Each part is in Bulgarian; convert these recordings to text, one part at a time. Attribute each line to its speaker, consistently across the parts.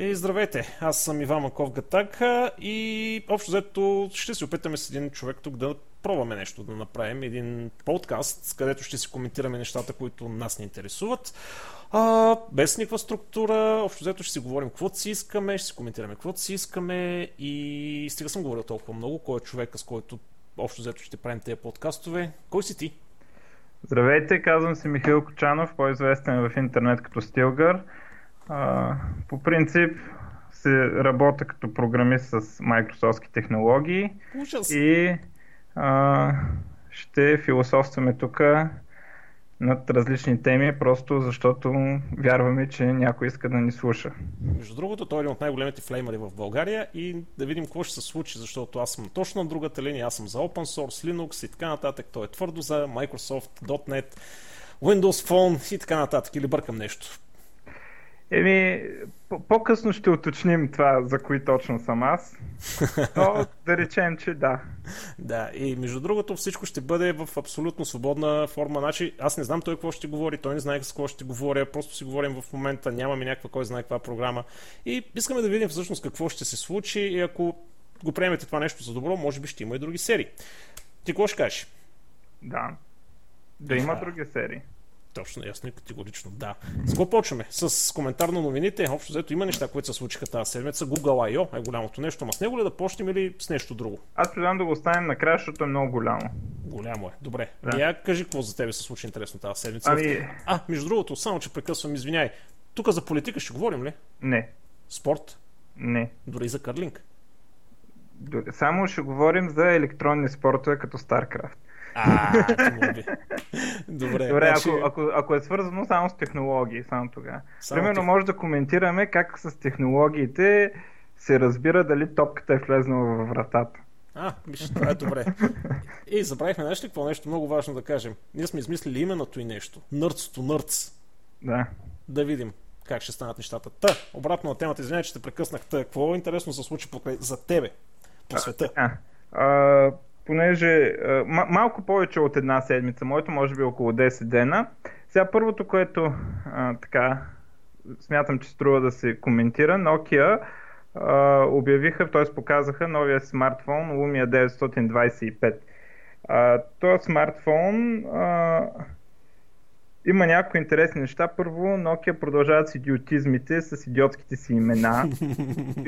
Speaker 1: И здравейте, аз съм Иван Маков Гатак и общо взето ще се опитаме с един човек тук да пробваме нещо, да направим един подкаст, където ще си коментираме нещата, които нас ни интересуват. А, без никаква структура, общо взето ще си говорим каквото си искаме, ще си коментираме каквото си искаме и стига съм говорил толкова много, кой е човека, с който общо взето ще правим тези подкастове. Кой си ти?
Speaker 2: Здравейте, казвам се Михаил Кочанов, по-известен в интернет като Стилгър. А, по принцип се работя като програмист с Microsoft технологии
Speaker 1: Ужас.
Speaker 2: и а, ще философстваме тук над различни теми, просто защото вярваме, че някой иска да ни слуша.
Speaker 1: Между другото, той е един от най-големите флеймари в България и да видим какво ще се случи, защото аз съм точно на другата линия, аз съм за Open Source, Linux и така нататък. Той е твърдо за Microsoft, .NET, Windows Phone и така нататък. Или бъркам нещо.
Speaker 2: Еми, по-късно ще уточним това, за кои точно съм аз. Но да речем, че да.
Speaker 1: Да, и между другото всичко ще бъде в абсолютно свободна форма. Значи, аз не знам той какво ще говори, той не знае с какво ще говоря, просто си говорим в момента, нямаме някаква кой знае каква програма. И искаме да видим всъщност какво ще се случи и ако го приемете това нещо за добро, може би ще има и други серии. Ти какво ще кажеш?
Speaker 2: Да. Да има да. други серии.
Speaker 1: Точно, ясно и категорично, да. С какво почваме? С коментар на новините. Общо взето има неща, които се случиха тази седмица. Google I.O. е голямото нещо, ама с него ли да почнем или с нещо друго?
Speaker 2: Аз предлагам да го оставим накрая, защото е много голямо.
Speaker 1: Голямо е. Добре. Да. Я кажи какво за тебе се случи интересно тази седмица.
Speaker 2: Ами...
Speaker 1: А, между другото, само че прекъсвам, извиняй. Тук за политика ще говорим ли?
Speaker 2: Не.
Speaker 1: Спорт?
Speaker 2: Не.
Speaker 1: Дори за карлинг?
Speaker 2: Само ще говорим за електронни спортове като StarCraft.
Speaker 1: А, Добре.
Speaker 2: Добре, значи... ако, ако, ако е свързано само с технологии, само тогава. Примерно тех... може да коментираме как с технологиите се разбира дали топката е влезнала във вратата.
Speaker 1: А, виж, това е добре. И забравихме нещо, какво нещо много важно да кажем. Ние сме измислили именото и нещо. Нърцото нърц.
Speaker 2: Да.
Speaker 1: Да видим как ще станат нещата. Та, обратно на темата, извинявай, че те прекъснах. Та, какво е интересно се случи покрай за тебе по света?
Speaker 2: А, а, понеже малко повече от една седмица, моето може би около 10 дена. Сега първото, което а, така смятам, че струва да се коментира, Nokia а, обявиха, т.е. показаха новия смартфон Lumia 925. А, този смартфон а, има някои интересни неща. Първо, Nokia продължават с идиотизмите, с идиотските си имена.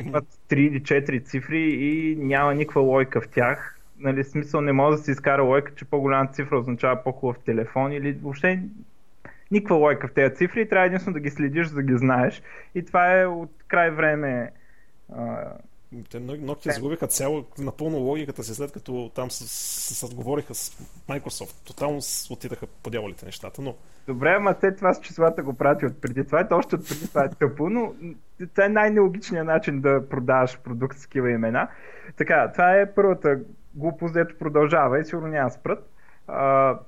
Speaker 2: Имат 3 или 4 цифри и няма никаква лойка в тях нали, смисъл не може да се изкара лойка, че по-голяма цифра означава по-хубав телефон или въобще никаква лойка в тези цифри трябва единствено да ги следиш, за да ги знаеш. И това е от край време а,
Speaker 1: те Nokia загубиха цяло напълно логиката си, след като там се, отговориха с Microsoft. Тотално отидаха по дяволите нещата, но...
Speaker 2: Добре, ама те това с числата го прати от преди това. Ето още от преди това е тъпо, но това е най-нелогичният начин да продаваш продукт с такива имена. Така, това е първата глупост, дето продължава и сигурно няма спрат. А,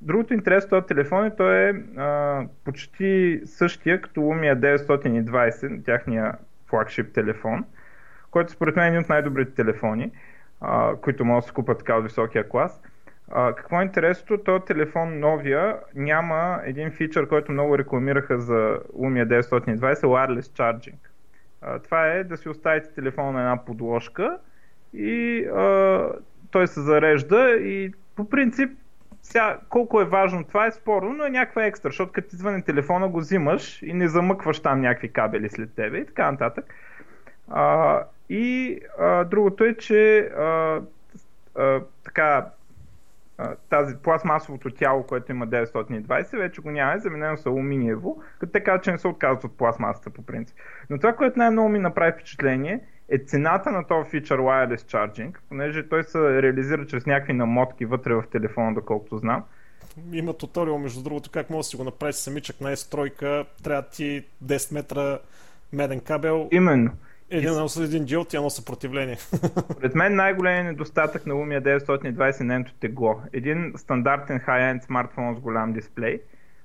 Speaker 2: другото интерес този телефон е, той е а, почти същия като Lumia 920, тяхния флагшип телефон, който според мен е един от най-добрите телефони, а, които могат да се купат така от високия клас. А, какво е интересното? Този телефон новия няма един фичър, който много рекламираха за Lumia 920, Wireless Charging. А, това е да си оставите телефона на една подложка и а, той се зарежда и по принцип сега, колко е важно това е спорно, но е някаква екстра, защото като ти звъне телефона го взимаш и не замъкваш там някакви кабели след тебе и така нататък. А, и а, другото е, че а, а, така тази пластмасовото тяло, което има 920, вече го няма, е заменено с алуминиево, като те че не се отказват от пластмасата по принцип. Но това, което най-много ми направи впечатление, е цената на този фичър Wireless Charging, понеже той се реализира чрез някакви намотки вътре в телефона, доколкото знам.
Speaker 1: Има туториал, между другото, как може да си го направиш самичък на S3, трябва ти 10 метра меден кабел.
Speaker 2: Именно.
Speaker 1: Един носи един джил, тя носи съпротивление.
Speaker 2: Пред мен най-големият недостатък на Lumia 920 е нейното тегло. Един стандартен high-end смартфон с голям дисплей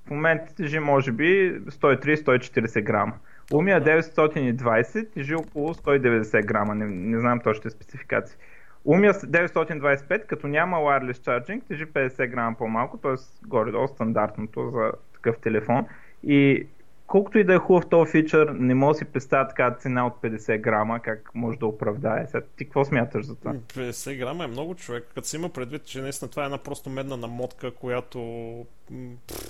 Speaker 2: в момента тежи може би 130-140 грама. Lumia 920 тежи около 190 грама, не, не знам точните спецификации. Lumia 925, като няма wireless charging, тежи 50 грама по-малко, т.е. горе-долу стандартното за такъв телефон. И колкото и да е хубав този фичър, не мога да си представя така цена от 50 грама, как може да оправдае. Сега, ти какво смяташ за това?
Speaker 1: 50 грама е много човек, като се има предвид, че наистина това е една просто медна намотка, която...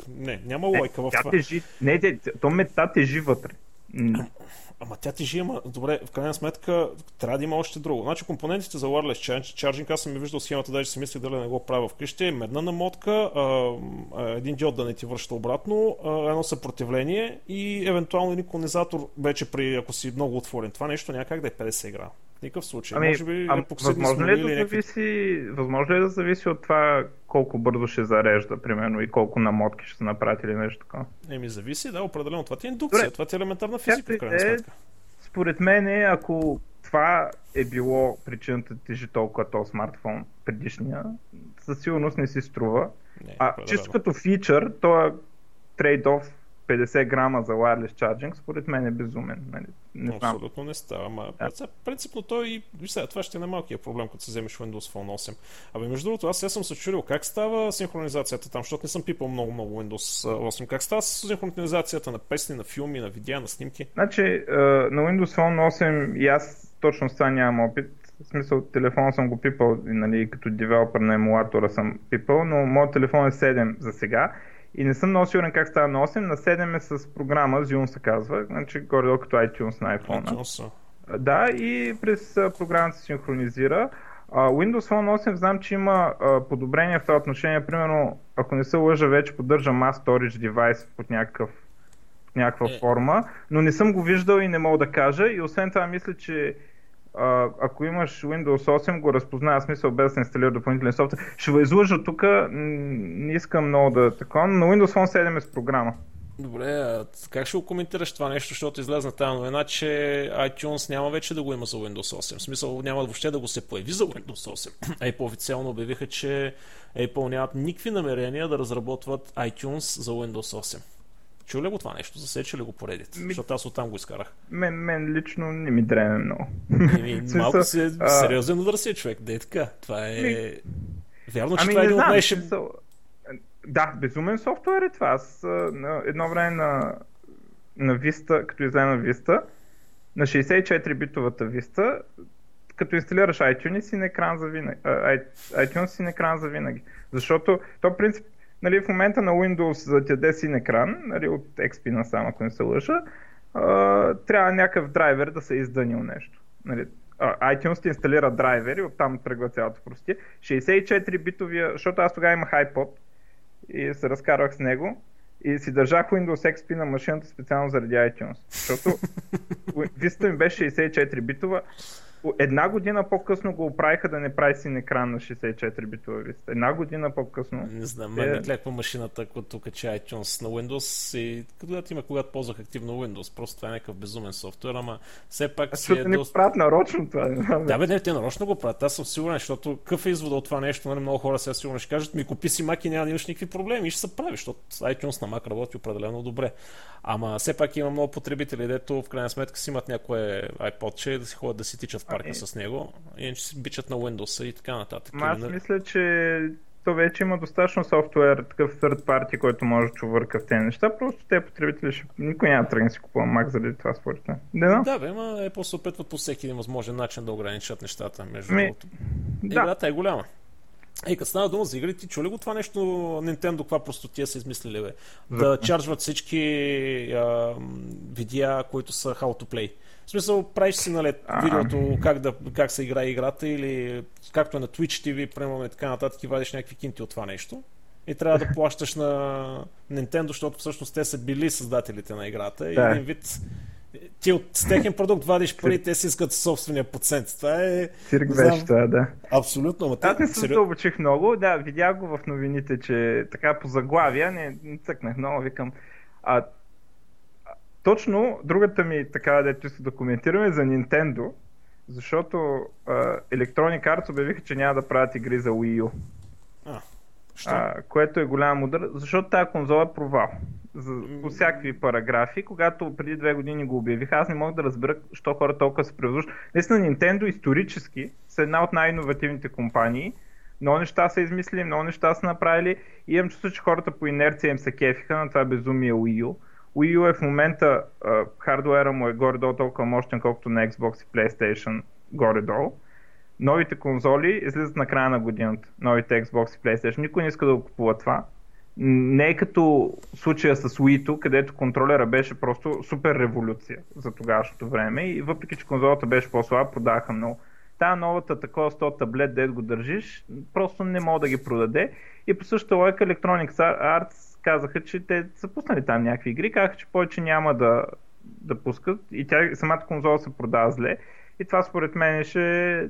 Speaker 1: не, няма лойка в това.
Speaker 2: Тежи... Не, то мета тежи вътре.
Speaker 1: Ама тя тежи, ама добре, в крайна сметка трябва да има още друго. Значи компонентите за wireless charging, аз съм ми виждал схемата, даже си мислих дали не го правя вкъщи, медна намотка, един диод да не ти връща обратно, едно съпротивление и евентуално един конизатор, вече при, ако си много отворен. Това нещо няма как да е 50 грама никакъв случай.
Speaker 2: Ами, Може би а, възможно, ли е да зависи, възможно ли е да зависи от това колко бързо ще зарежда, примерно, и колко намотки ще се направят или нещо такова?
Speaker 1: Еми, зависи, да, определено. Това ти е индукция, Добре. това ти е елементарна физика, в крайна сметка.
Speaker 2: Според мен, ако това е било причината да тежи толкова този смартфон предишния, със сигурност не си струва. Не, а чисто като фичър, то е трейд-оф 50 грама за wireless charging, според мен е безумен. Нали?
Speaker 1: Не Абсолютно не става. Ама, да. принципно той и сега, това ще е малкият проблем, като се вземеш Windows Phone 8. Абе, между другото, аз сега съм се чудил как става синхронизацията там, защото не съм пипал много, много Windows 8. Как става синхронизацията на песни, на филми, на видеа, на снимки?
Speaker 2: Значи, на Windows Phone 8 и аз точно с това нямам опит. В смисъл, телефона съм го пипал, нали, като девелопер на емулатора съм пипал, но моят телефон е 7 за сега и не съм много сигурен как става на 8. На 7 е с програма, Zune се казва, значи горе като iTunes на iPhone.
Speaker 1: iTunes.
Speaker 2: Да, и през програмата се синхронизира. Windows Phone 8 знам, че има подобрение в това отношение. Примерно, ако не се лъжа, вече поддържа Mass Storage Device под някакъв някаква е. форма, но не съм го виждал и не мога да кажа. И освен това, мисля, че ако имаш Windows 8, го разпознава смисъл без да се инсталира допълнителен софтуер. Ще ви излъжа тук, не искам много да така, но Windows Phone 7 е с програма.
Speaker 1: Добре, а как ще го коментираш това нещо, защото излезна тази новина, че iTunes няма вече да го има за Windows 8. В смисъл няма въобще да го се появи за Windows 8. Apple официално обявиха, че Apple нямат никакви намерения да разработват iTunes за Windows 8. Чу ли го това нещо? Засече ли го поредите? Ми... Защото аз оттам го изкарах.
Speaker 2: Мен, мен лично не ми дреме много.
Speaker 1: Еми, малко си е а... сериозен удар си е човек. Де е така. Това е... Ми... Вярно, че ами, това е един от най.
Speaker 2: Да, безумен софтуер е това. Аз на едно време на, на Vista, като излезе на Vista, на 64-битовата Vista, като инсталираш iTunes си на екран за винаги. iTunes си на екран за винаги. Защото то принцип нали, в момента на Windows за тяде син екран, нали, от XP насам, ако не се лъжа, трябва някакъв драйвер да се е издънил нещо. Нали, iTunes ти инсталира драйвер и оттам тръгва цялото прости. 64 битовия, защото аз тогава имах iPod и се разкарвах с него и си държах Windows XP на машината специално заради iTunes. Защото Vista ми беше 64 битова една година по-късно го оправиха да не прави син екран на 64 битова виста. Една година по-късно.
Speaker 1: Не знам, е... ме кляква машината, като кача iTunes на Windows и когато има, когато ползвах активно Windows, просто това е някакъв безумен софтуер, ама все пак
Speaker 2: а си е не доста... правят нарочно това.
Speaker 1: Не да, бе, не, те нарочно го правят. Аз съм сигурен, защото какъв е извода от това нещо, нали, много хора сега сигурно ще кажат, ми купи си Mac и няма да имаш никакви проблеми и ще се прави, защото iTunes на Mac работи определено добре. Ама все пак има много потребители, дето в крайна сметка си имат някое iPod, че да си ходят да си тичат в парка ами... с него, иначе си бичат на Windows и така нататък.
Speaker 2: аз мисля, че то вече има достатъчно софтуер, такъв third party, който може да чувърка в тези неща, просто те потребители ще... Никой няма да тръгне си купува Mac заради това според мен.
Speaker 1: Да, да, бе, ма Apple се опитват по всеки възможен начин да ограничат нещата между Ми... другото. Да. Играта е голяма. Ей, като стана дума за игри, ти чули го това нещо Nintendo, каква просто тия са измислили, бе? Да чарджват всички а, видеа, които са how to play. В смисъл, правиш си нали, видеото как, да, как се играе играта или както е на Twitch TV, примерно и така нататък и вадиш някакви кинти от това нещо. И трябва да плащаш на Nintendo, защото всъщност те са били създателите на играта. И един вид ти от техен продукт вадиш пари, те си искат собствения процент. Това е...
Speaker 2: Цирк беше това, да.
Speaker 1: Абсолютно.
Speaker 2: Ама Аз не се задълбочих много. Да, видях го в новините, че така по заглавия, не, не цъкнах много, викам. А, точно другата ми, така дето се документираме за Nintendo, защото uh, Electronic Arts обявиха, че няма да правят игри за Wii U.
Speaker 1: А,
Speaker 2: а, което е голям удар, защото тази конзола е провал. За, по всякакви параграфи, когато преди две години го обявиха, аз не мога да разбера, защо хора толкова се превъзлушат. Наистина Nintendo исторически са една от най-инновативните компании, много неща са измислили, много неща са направили и имам чувство, че хората по инерция им се кефиха на това безумие Wii U. Wii U е в момента, а, хардуера му е горе-долу толкова мощен, колкото на Xbox и PlayStation горе-долу. Новите конзоли излизат на края на годината. Новите Xbox и PlayStation. Никой не иска да го купува това. Не е като случая с Wii където контролера беше просто супер революция за тогавашното време и въпреки, че конзолата беше по-слаба, продаваха много. Та новата такова 100 таблет, дед го държиш, просто не мога да ги продаде. И по същата лойка Electronic Arts казаха, че те са пуснали там някакви игри, казаха, че повече няма да, да пускат и тя, самата конзола се продава зле. И това според мен ще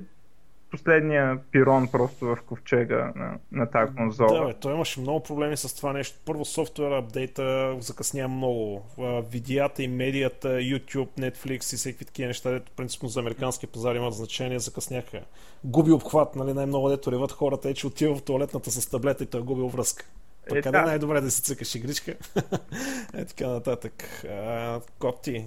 Speaker 2: последния пирон просто в ковчега на, на тази конзола.
Speaker 1: Да, бе, той имаше много проблеми с това нещо. Първо софтуер апдейта закъсня много. Видеята и медията, YouTube, Netflix и всеки такива неща, дето принципно за американския пазар имат значение, закъсняха. Губи обхват, нали? Най-много дето реват хората е, че отива в туалетната с таблета и той е губил връзка. Пък е, къде да. най-добре да си цъкаш игричка? е така нататък. А, коти.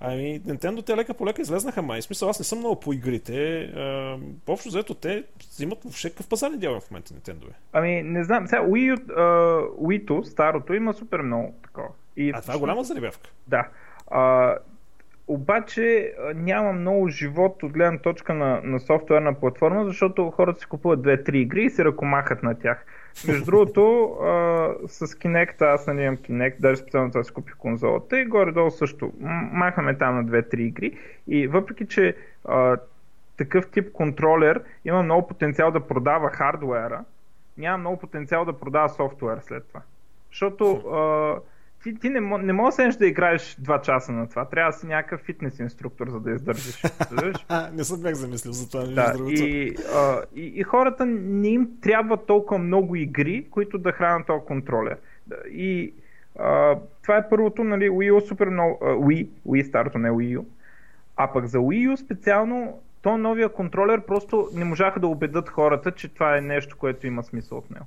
Speaker 1: Ами, Nintendo те лека по лека излезнаха май. Смисъл, аз не съм много по игрите. А, общо взето те взимат въобще какъв пазарен дял в момента Nintendo.
Speaker 2: Ами, не знам. Сега, Wii, uh, Wii старото, има супер много такова.
Speaker 1: И, а това е голяма заребявка.
Speaker 2: Да. А, обаче няма много живот от гледна точка на, на софтуерна платформа, защото хората си купуват 2-3 игри и се ръкомахат на тях. Между другото, а, с Kinect, аз нали имам Kinect, даже специално това си купих конзолата и горе-долу също. Махаме там на 2-3 игри и въпреки, че а, такъв тип контролер има много потенциал да продава хардуера, няма много потенциал да продава софтуер след това. Защото а, ти, ти не, не можеш да, да играеш 2 часа на това. Трябва да си някакъв фитнес инструктор, за да издържиш.
Speaker 1: не съм бях замислил за това.
Speaker 2: Да, и, а, и, и хората не им трябва толкова много игри, които да хранят този контролер. И а, това е първото, нали, Wii U супер много, а, Wii, Wii старото, не Wii U. А пък за Wii U специално, то новия контролер просто не можаха да убедат хората, че това е нещо, което има смисъл от него.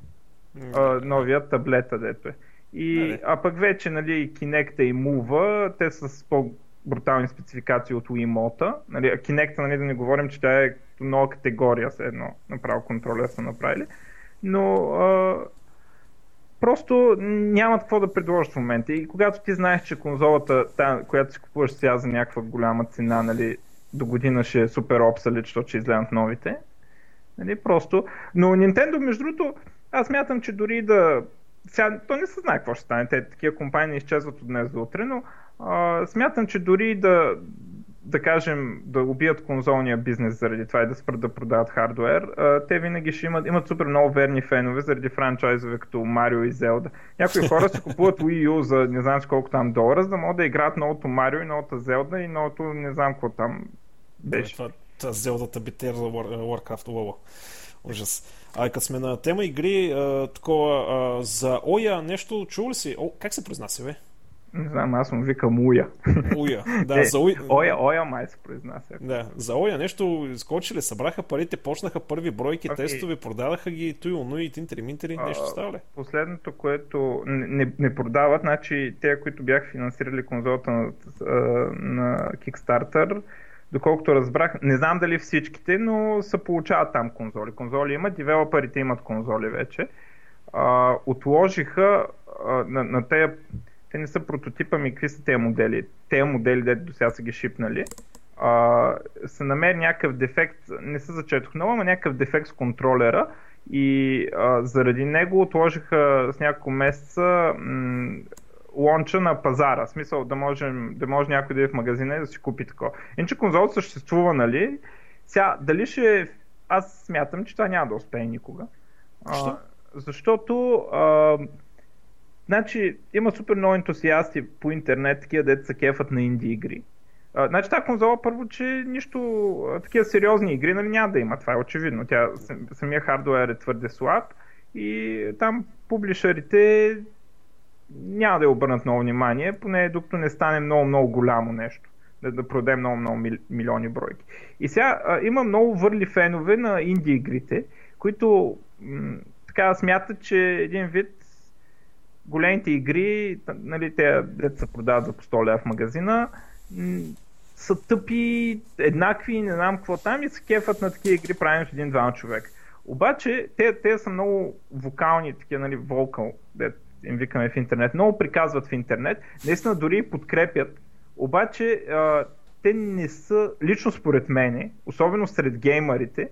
Speaker 2: Mm-hmm. А, новия таблета, дето е. И, нали. а пък вече нали, Kinect и Move, те са с по-брутални спецификации от Wiimote. Нали, а Kinect, нали, да не говорим, че тя е нова категория, все едно направо контролер са направили. Но а, просто нямат какво да предложат в момента. И когато ти знаеш, че конзолата, та, която си купуваш сега за някаква голяма цена, нали, до година ще е супер обсалит, защото ще излязат новите. Нали, просто. Но Nintendo, между другото, аз мятам, че дори да сега, то не се знае какво ще стане. Те такива компании изчезват от днес до утре, но а, смятам, че дори да, да кажем, да убият конзолния бизнес заради това и да спрат да продават хардвер, а, те винаги ще имат, имат супер много верни фенове заради франчайзове като Марио и Зелда. Някои хора си купуват Wii U за не знам колко там долара, за да могат да играят новото Марио и новото Зелда и новото не знам какво там беше.
Speaker 1: Това, това Зелдата би за Warcraft WoW. Ужас. А като сме на тема игри, а, такова, а, за Оя нещо чул ли си? О, как се произнася, бе?
Speaker 2: Не знам, аз му викам Уя.
Speaker 1: Уя, да. Не, за Уя...
Speaker 2: Оя, Оя май се произнася.
Speaker 1: Да, за Оя нещо изкочили, събраха парите, почнаха първи бройки, okay. тестове, продадаха ги и оно и тинтери минтери, нещо става ли?
Speaker 2: Последното, което не, не продават, значи те, които бяха финансирали конзолата на, на Kickstarter, доколкото разбрах, не знам дали всичките, но се получават там конзоли. Конзоли имат, девелоперите имат конзоли вече. А, отложиха а, на, на тези, те не са прототипа ми, какви са тези модели? Тези модели, дето до сега са ги шипнали, а, се намери някакъв дефект, не се зачетох много, но някакъв дефект с контролера и а, заради него отложиха с няколко месеца м- лонча на пазара. В смисъл да, можем, да може някой да е в магазина и да си купи такова. Иначе конзол съществува, нали? Сега, дали ще... Аз смятам, че това няма да успее никога.
Speaker 1: Защо? А,
Speaker 2: защото а, значи, има супер много ентусиасти по интернет, такива деца се кефат на инди игри. А, значи тази конзола първо, че нищо а, такива сериозни игри нали, няма да има. Това е очевидно. Тя, самия хардуер е твърде слаб и там публишерите няма да я обърнат много внимание, поне докато не стане много-много голямо нещо. Да, да продаде много-много милиони бройки. И сега а, има много върли фенове на инди игрите, които м- така смятат, че един вид големите игри, нали, те дете се продават за по 100 лева в магазина, са тъпи, еднакви, не знам какво там и се кефат на такива игри, правим един-два човек. Обаче, те, те са много вокални, такива, нали, вокал, им викаме в интернет, много приказват в интернет, наистина дори и подкрепят, обаче а, те не са, лично според мене, особено сред геймерите,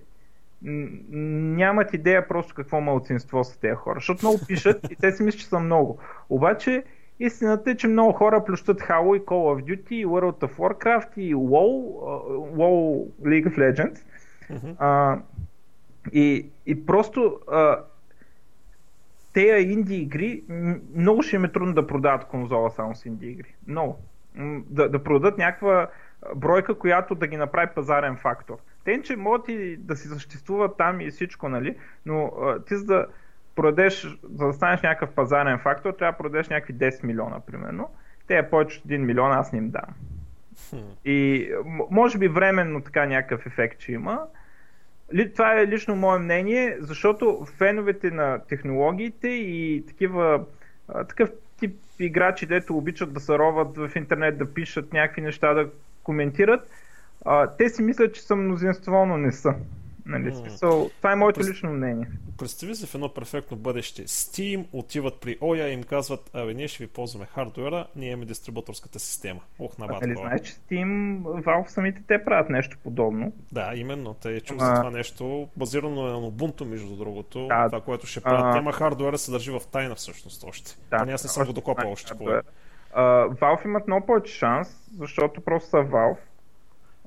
Speaker 2: нямат идея просто какво малцинство са тези хора. Защото много пишат и те си мислят, че са много. Обаче истината е, че много хора плющат Halo и Call of Duty и World of Warcraft и WoW, WoW League of Legends. Mm-hmm. Uh, и, и просто uh, тези инди игри, много ще им е трудно да продават конзола само с инди игри. Много. Да, да продадат някаква бройка, която да ги направи пазарен фактор. Те, че могат и да си съществуват там и всичко, нали? Но а, ти за да продадеш, за да станеш някакъв пазарен фактор, трябва да продадеш някакви 10 милиона, примерно. Те е повече от 1 милион, аз не им дам. И може би временно така някакъв ефект ще има. Това е лично мое мнение, защото феновете на технологиите и такива, такъв тип играчи, дето обичат да се роват в интернет, да пишат някакви неща, да коментират, те си мислят, че са мнозинство, но не са. Нали, смисъл, това е моето лично мнение.
Speaker 1: Представи се в едно перфектно бъдеще. Steam отиват при OYA и им казват, абе, ние ще ви ползваме хардуера, ние имаме дистрибуторската система. Ох, на
Speaker 2: Нали знаеш, че Steam, Valve самите те правят нещо подобно.
Speaker 1: Да, именно. Те чух за това нещо, базирано е на Ubuntu, между другото. Да, това, което ще правят. Тема хардуера се държи в тайна всъщност още. Да, Поне аз не съм го докопал още.
Speaker 2: Uh, Valve имат много повече шанс, защото просто са Valve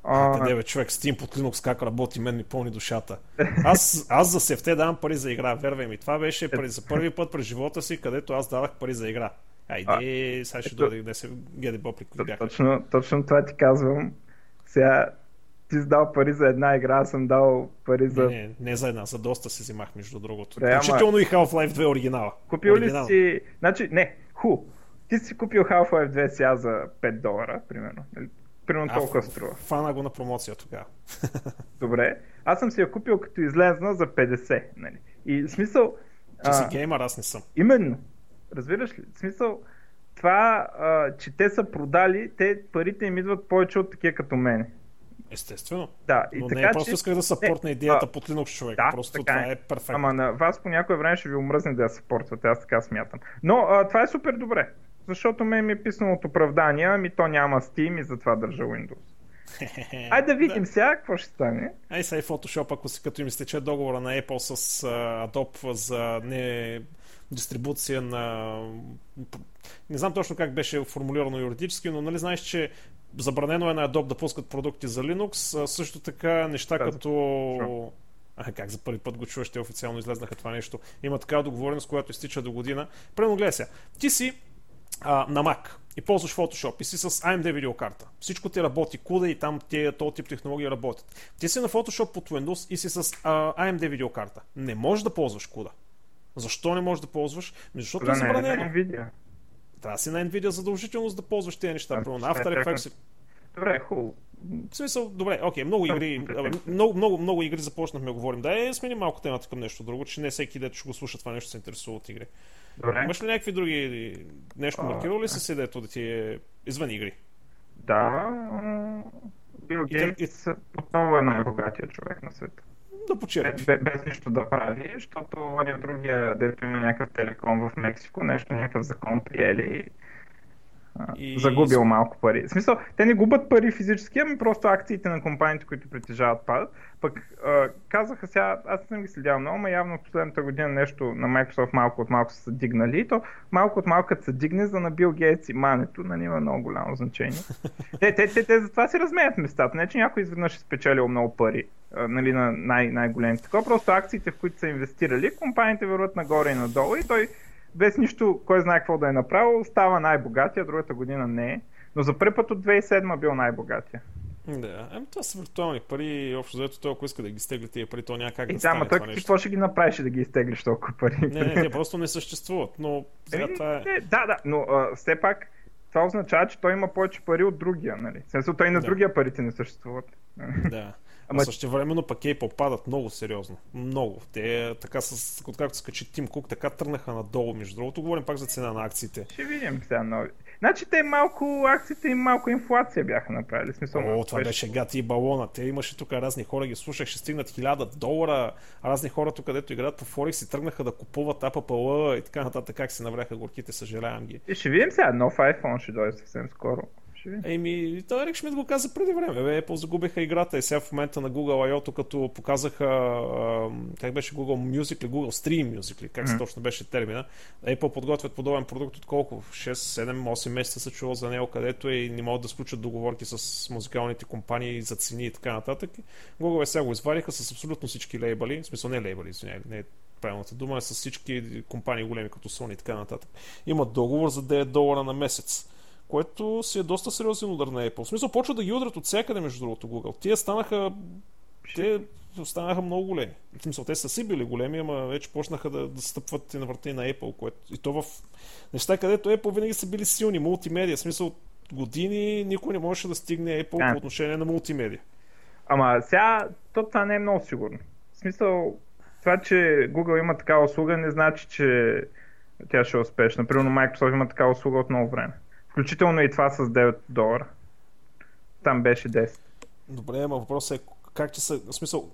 Speaker 1: а... Къде бе, човек, Steam под Linux как работи, мен ми пълни душата. Аз, аз за сефте давам пари за игра, вервай ми. Това беше пари, за първи път през живота си, където аз дадах пари за игра. Айде, сега ще дойде къде се геде бопли,
Speaker 2: Точно, точно това ти казвам. Сега ти си дал пари за една игра, аз съм дал пари за...
Speaker 1: Не, не, не за една, за доста си взимах между другото. Да, Включително и Half-Life 2 оригинала.
Speaker 2: Купил оригинал. ли си... Значи, не, ху. Ти си купил Half-Life 2 сега за 5 долара, примерно. Примерно а, толкова струва.
Speaker 1: Фана го на промоция тогава.
Speaker 2: Добре. Аз съм си я купил като излезна за 50. Нали? И смисъл...
Speaker 1: Че си геймер, аз не съм.
Speaker 2: Именно. Разбираш ли? Смисъл, това, а, че те са продали, те парите им идват повече от такива като мене.
Speaker 1: Естествено.
Speaker 2: Да,
Speaker 1: и Но така, не, просто че... исках да съпортна идеята под Linux човек. Да, просто така това е, е перфектно.
Speaker 2: Ама на вас по някое време ще ви омръзне да я съпортвате, аз така смятам. Но а, това е супер добре. Защото ме ми е писано от оправдания, ами то няма Steam и затова държа Windows. Айде да видим сега какво ще стане.
Speaker 1: Ай сега и Photoshop, ако си като им стече договора на Apple с uh, Adobe за не дистрибуция на... Не знам точно как беше формулирано юридически, но нали знаеш, че забранено е на Adobe да пускат продукти за Linux. Също така неща да, като... А, как за първи път го чуваш, те официално излезнаха това нещо. Има такава договореност, която изтича до година. Прено гледай сега. Ти си а, на Mac и ползваш Photoshop и си с AMD видеокарта. Всичко ти работи, куда и там тези, този тип технологии работят. Ти си на Photoshop под Windows и си с а, AMD видеокарта. Не можеш да ползваш куда. Защо не можеш да ползваш? Защото е забранено. Трябва си на Nvidia задължителност да ползваш тези неща. Първо на After Effects.
Speaker 2: Добре, хубаво.
Speaker 1: В смисъл, добре, окей, много игри, много, много, много игри започнахме да говорим. Да, е, сменим малко темата към нещо друго, че не всеки дето ще го слуша това нещо се интересува от игри. Добре. Имаш ли някакви други нещо маркирало ли си си дето да ти е извън игри?
Speaker 2: Да, Бил Гейтс отново е най-богатия човек на света.
Speaker 1: Да почерпи.
Speaker 2: Без, без нищо да прави, защото оня другия, дето има някакъв телеком в Мексико, нещо, някакъв закон приели и... загубил малко пари. В смисъл, те не губят пари физически, ами просто акциите на компаниите, които притежават падат. Пък а, казаха сега, аз не съм ги следял много, но явно в последната година нещо на Microsoft малко от малко са дигнали. И то малко от малко се дигне за на Бил Гейтс и мането, нали има много голямо значение. те, те, те, те, затова си разменят местата. Не, че някой изведнъж е спечелил много пари а, нали, на най- най-големите. Такова просто акциите, в които са инвестирали, компаниите върват нагоре и надолу и той без нищо, кой знае какво да е направил, става най-богатия, другата година не е. Но за първи път от 2007 бил най-богатия.
Speaker 1: Да, ами това са виртуални пари, общо заето той ако иска да ги изтегли тия пари, то няма как
Speaker 2: и
Speaker 1: да, стане
Speaker 2: това ти какво ще ги направиш да ги изтеглиш толкова пари?
Speaker 1: Не, не, те просто не съществуват, но сега е, това е...
Speaker 2: Не, да, да, но а, все пак това означава, че той има повече пари от другия, нали? Смисъл, той и на да. другия парите не съществуват.
Speaker 1: Да. Ама а също времено пък Apple падат много сериозно. Много. Те така с, откакто скачи Тим Кук, така тръгнаха надолу. Между другото, говорим пак за цена на акциите.
Speaker 2: Ще видим сега. Но... Значи те малко, акциите им малко инфлация бяха направили. Смисъл,
Speaker 1: О, това беше гати и балона. Те имаше тук разни хора, ги слушах, ще стигнат 1000 долара. Разни хора тук, където играят по Форекс и тръгнаха да купуват APPL и така нататък. Как се навряха горките, съжалявам ги.
Speaker 2: И ще видим сега, нов iPhone ще дойде съвсем скоро.
Speaker 1: Еми, той Ерик Шмидт го каза преди време. Бе, Apple загубиха играта и сега в момента на Google I.O. като показаха а, как беше Google Music или Google Stream Music, как се точно беше термина. Apple подготвят подобен продукт от колко? 6, 7, 8 месеца се чува за него където е и не могат да сключат договорки с музикалните компании за цени и така нататък. Google е сега го извадиха с абсолютно всички лейбъли, в смисъл не лейбъли, извиняй, не е правилната дума, е с всички компании големи като Sony и така нататък. Имат договор за 9 долара на месец което си е доста сериозен удар на Apple. В смисъл, почва да ги удрят от всякъде, между другото, Google. Тие станаха те станаха много големи. В смисъл, те са си били големи, ама вече почнаха да, да стъпват и на върти на Apple, което и то в неща, където Apple винаги са били силни, мултимедия. В смисъл, години никой не можеше да стигне Apple а. по отношение на мултимедия.
Speaker 2: Ама сега, то това не е много сигурно. В смисъл, това, че Google има такава услуга, не значи, че тя ще е успешна. Примерно Microsoft има такава услуга от много време. Включително и това с 9 долара. Там беше 10.
Speaker 1: Добре, ама въпросът е как че са, в смисъл,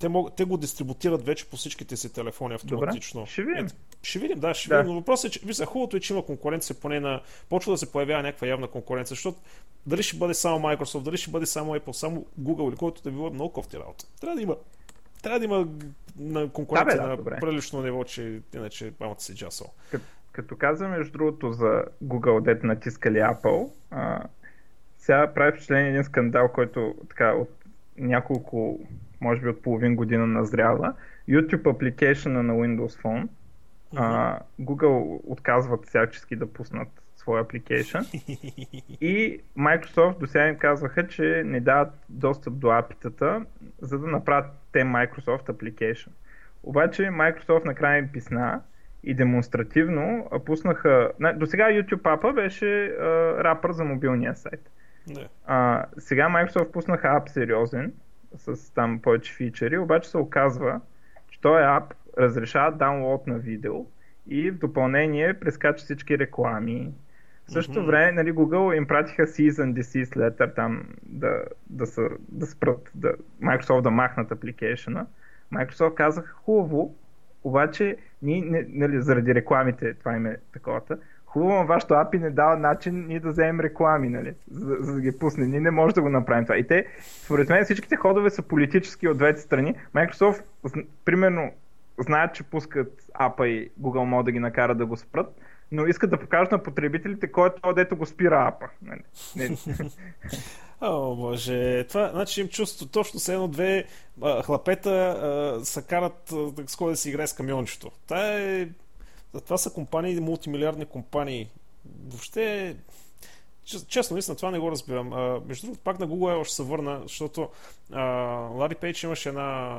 Speaker 1: те, мог, те го дистрибутират вече по всичките си телефони автоматично.
Speaker 2: Добре, ще видим. Е,
Speaker 1: ще видим, да, ще да. видим. Но въпросът е, че вижте, хубавото е, че има конкуренция поне на... Почва да се появява някаква явна конкуренция, защото дали ще бъде само Microsoft, дали ще бъде само Apple, само Google или който да било много кофти работа. Трябва да има трябва да има на конкуренция да, бе, да, на прилично ниво, че иначе мамата си джасъл.
Speaker 2: Като каза между другото за Google, дете натискали Apple, а, сега прави впечатление един скандал, който така от няколко, може би от половин година назрява. YouTube апликейшена на Windows Phone. А, Google отказват всячески да пуснат своя апликейшн. И Microsoft до сега им казваха, че не дават достъп до апитата, за да направят те Microsoft Application. Обаче Microsoft накрая им писна и демонстративно пуснаха... До сега YouTube апа беше а, рапър за мобилния сайт.
Speaker 1: Не.
Speaker 2: А, сега Microsoft пуснаха ап сериозен, с там повече фичери, обаче се оказва, че този ап разрешава даунлоад на видео и в допълнение прескача всички реклами. В същото mm-hmm. време нали, Google им пратиха Season Desist letter там да, да, са, да спрат, да, Microsoft да махнат апликейшена. Microsoft казаха хубаво, обаче, ние, не, нали, заради рекламите, това им е таковата, хубаво, вашето API не дава начин ние да вземем реклами, нали, за, за да ги пусне. Ние не можем да го направим това. И те, според мен, всичките ходове са политически от двете страни. Microsoft, примерно, знаят, че пускат APA и Google могат да ги накарат да го спрат, но искат да покажат на потребителите кой е това, дето го спира APA. Нали.
Speaker 1: О, боже. Това, значи им чувство точно с едно-две хлапета а, са карат а, с кой да си играе с камиончето. Това, е, това са компании, мултимилиардни компании. Въобще, честно, наистина това не го разбирам. А, между другото, пак на Google още се върна, защото а, Лари Пейдж имаше една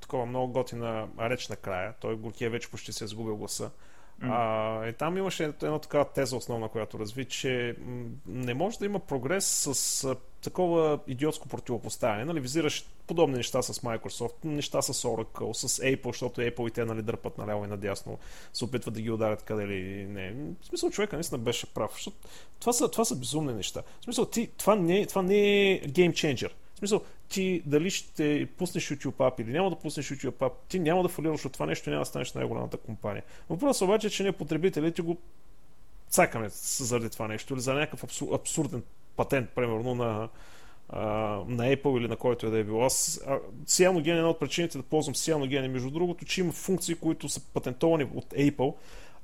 Speaker 1: такова много готина реч на края. Той горкия вече почти се е сгубил гласа. А, и там имаше една такава теза основна, която разви, че не може да има прогрес с такова идиотско противопоставяне. Нали, визираш подобни неща с Microsoft, неща с Oracle, с Apple, защото Apple и те нали, дърпат наляво и надясно, се опитват да ги ударят къде ли не. В смисъл, човека наистина беше прав. Защото това са, това са безумни неща. В смисъл, ти, това, не, това не е геймченджер смисъл, ти дали ще пуснеш YouTube App или няма да пуснеш YouTube App, ти няма да фалираш от това нещо, няма да станеш най-голямата компания. Въпросът обаче е, че ние потребителите го цакаме заради това нещо или за някакъв абсурден патент, примерно на, на Apple или на който е да е било. Аз Cyanogen е една от причините да ползвам Cyanogen, между другото, че има функции, които са патентовани от Apple,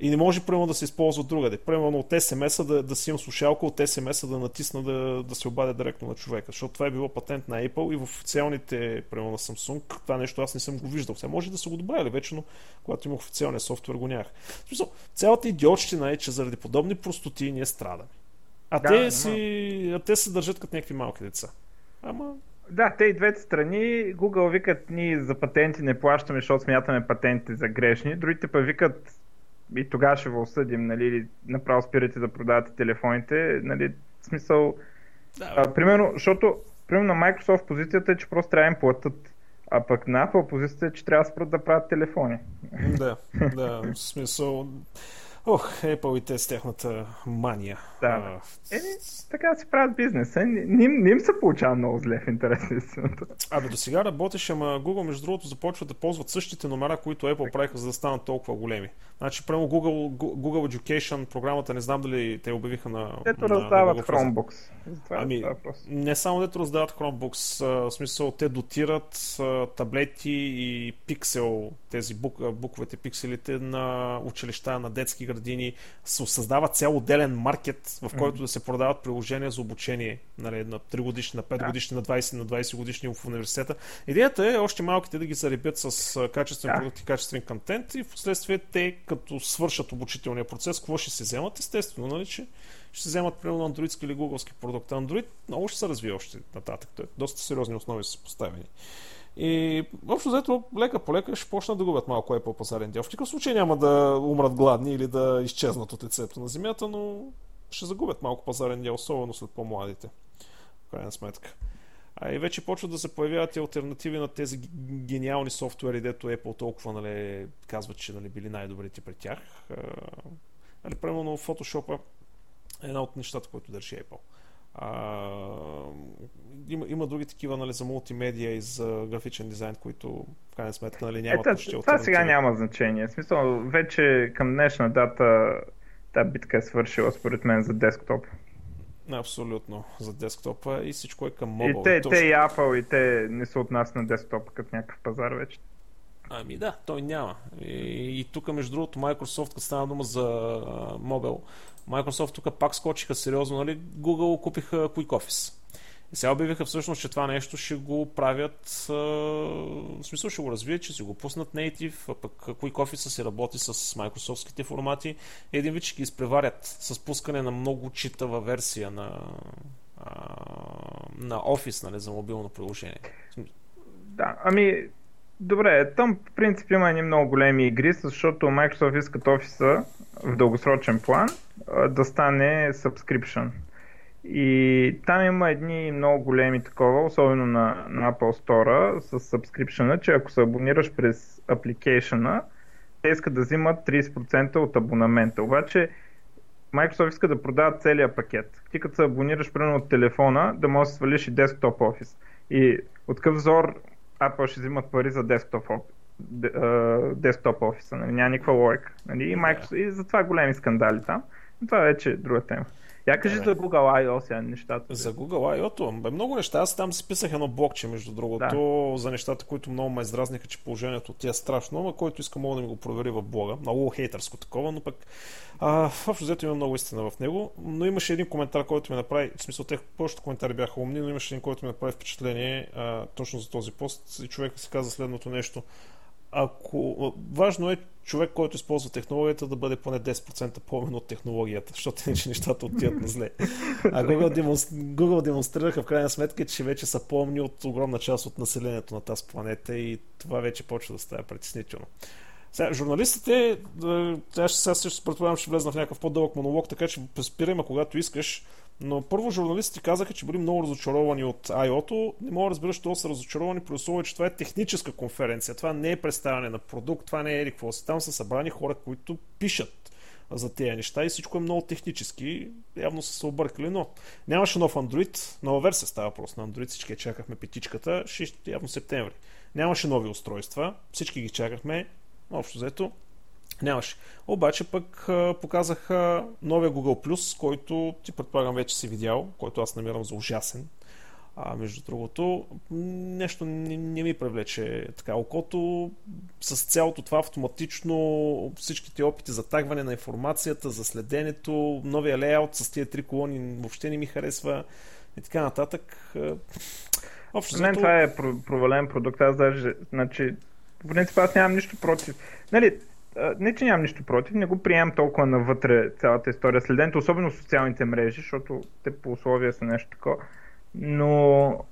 Speaker 1: и не може, примерно, да се използва другаде. Примерно от SMS-а да, да си имам слушалка, от SMS-а да натисна да, да се обадя директно на човека. Защото това е било патент на Apple и в официалните, примерно на Samsung, това нещо аз не съм го виждал. Сега може да са го добавили вече, но когато имах официалния софтуер го нямах. Смисъл, цялата идиотщина е, че заради подобни простоти ние страдаме. А, да, те, си, а те се държат като някакви малки деца. Ама
Speaker 2: да, те и двете страни. Google викат, ние за патенти не плащаме, защото смятаме патентите за грешни. Другите па викат, и тогава ще го осъдим, нали, направо спирате да продавате телефоните, нали, в смисъл, да, а, примерно, защото, примерно на Microsoft позицията е, че просто трябва да им платят, а пък на Apple позицията е, че трябва да спрат да правят телефони.
Speaker 1: Да, да, в смисъл, Ох, Apple и те с тяхната мания.
Speaker 2: Да. Е, така си правят бизнес. Не, не им се получава много зле в интерес на истината.
Speaker 1: Абе, до сега работеше, ама Google, между другото, започва да ползват същите номера, които Apple правиха, за да станат толкова големи. Значи, прямо Google, Google Education, програмата, не знам дали те обявиха на.
Speaker 2: Ето на, раздават на Chromebooks.
Speaker 1: ами, не само дето раздават Chromebooks, в смисъл те дотират таблети и пиксел, тези бук, буквите, пикселите на училища, на детски градини. Създава цял отделен маркет, в който да се продават приложения за обучение нали, на 3 годишни, на 5 годишни, на 20, на 20 годишни в университета. Идеята е още малките да ги заребят с качествен продукт и качествен контент и в последствие те, като свършат обучителния процес, какво ще се вземат? Естествено, нали, че ще се вземат примерно андроидски или гугълски продукт. Android много ще се развие още нататък. Той, доста сериозни основи са поставени. И общо взето, лека по лека ще почнат да губят малко Apple пазарен дял. В такъв случай няма да умрат гладни или да изчезнат от лицето на земята, но ще загубят малко пазарен дял, особено след по-младите. В крайна сметка. А и вече почват да се появяват и альтернативи на тези гениални софтуери, дето Apple толкова нали, казват, че нали, били най-добрите при тях. Нали, примерно Photoshop е една от нещата, които държи Apple. А, има, има други такива нали, за мултимедия и за графичен дизайн, които в крайна сметка нали, нямат
Speaker 2: Ето, почти Това сега няма значение. В смисъл, вече към днешна дата тази битка е свършила според мен за десктоп.
Speaker 1: Абсолютно, за десктопа и всичко е към мобил.
Speaker 2: И те, и, точно... те и Apple, и те не са от нас на десктоп като някакъв пазар вече.
Speaker 1: Ами да, той няма. И, и тук, между другото, Microsoft, като стана дума за мобил, Microsoft тук пак скочиха сериозно, нали? Google купиха Quick Office. И сега обявиха всъщност, че това нещо ще го правят, в смисъл ще го развият, че си го пуснат native, а пък Quick Office си работи с Microsoftските формати един вид ще ги изпреварят с пускане на много читава версия на, на Office, нали, за мобилно приложение.
Speaker 2: Да, ами Добре, там в принцип има едни много големи игри, защото Microsoft искат офиса в дългосрочен план да стане subscription. И там има едни много големи такова, особено на, на Apple Store с subscription, че ако се абонираш през application те искат да взимат 30% от абонамента. Обаче Microsoft иска да продават целият пакет. Ти като се абонираш примерно от телефона, да можеш да свалиш и десктоп офис. И от какъв взор Apple ще взимат пари за десктоп, десктоп офиса. Нали? Няма никаква логика. Нали? И, Microsoft, и затова големи скандали там. Но това вече е друга тема. Я кажи за Google I.O. сега нещата.
Speaker 1: За Google I.O. Бе, много неща. Аз там си писах едно блокче, между другото, да. за нещата, които много ме издразниха, че положението ти е страшно, но който иска мога да ми го провери в блога. Много хейтърско такова, но пък а, в общо взето има много истина в него. Но имаше един коментар, който ми направи, в смисъл, те повечето коментари бяха умни, но имаше един, който ми направи впечатление а, точно за този пост. И човек си каза следното нещо ако важно е човек, който използва технологията, да бъде поне 10% по-умен от технологията, защото иначе нещата отиват на зле. А Google, демонстр... Google демонстрираха в крайна сметка, че вече са помни от огромна част от населението на тази планета и това вече почва да става притеснително. Сега, журналистите, аз сега също предполагам, ще влезна в някакъв по-дълъг монолог, така че спираме, когато искаш. Но първо журналистите казаха, че били много разочаровани от IO-то. Не мога да разбера, що са разочаровани при условие, че това е техническа конференция. Това не е представяне на продукт, това не е какво си. Там са събрани хора, които пишат за тези неща и всичко е много технически. Явно са се объркали, но нямаше нов Android, нова версия става просто на Android, всички чакахме петичката, явно септември. Нямаше нови устройства, всички ги чакахме, общо взето Нямаше. Обаче пък показаха новия Google+, който ти предполагам вече си видял, който аз намирам за ужасен. А между другото, нещо не, не ми привлече така окото. С цялото това автоматично всичките опити за тагване на информацията, за следенето, новия лейаут с тия три колони въобще не ми харесва и така нататък.
Speaker 2: Общо, За мен това е провален продукт. Аз даже, значи, в принцип аз нямам нищо против. Нали, не, че нямам нищо против, не го приемам толкова навътре цялата история следенето, особено социалните мрежи, защото те по условия са нещо такова. Но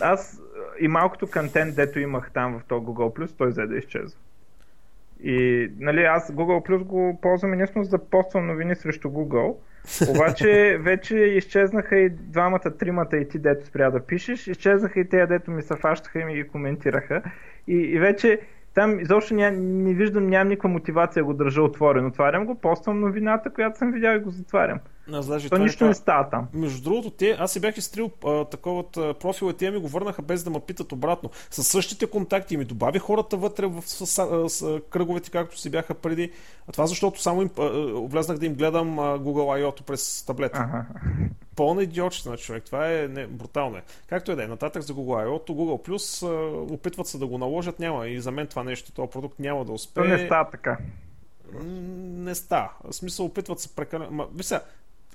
Speaker 2: аз и малкото контент, дето имах там в този Google+, той взе да изчезва. И нали, аз Google Plus го ползвам единствено за да поствам новини срещу Google. Обаче вече изчезнаха и двамата, тримата и ти, дето спря да пишеш. Изчезнаха и те, дето ми се фащаха и ми ги коментираха. И, и вече там изобщо ня, не виждам, нямам никаква мотивация го държа отворено. Отварям го, поствам новината, която съм видял и го затварям.
Speaker 1: Аз даже
Speaker 2: То
Speaker 1: това
Speaker 2: нищо
Speaker 1: не
Speaker 2: не става там.
Speaker 1: Между другото, те, аз си бях изтрил а, такова профил и те ми го върнаха без да ме питат обратно. С същите контакти ми добави хората вътре в с, с, с, кръговете, както си бяха преди. А това защото само им, а, влезнах да им гледам а, Google I.O. през таблета.
Speaker 2: Ага.
Speaker 1: Пълна идиотщина, човек. Това е не, брутално. Е. Както и да е, нататък за Google I.O. Google Plus опитват се да го наложат, няма. И за мен това нещо, този продукт няма да успее.
Speaker 2: То не става така.
Speaker 1: Не става. В смисъл, опитват се прекалено. Сега,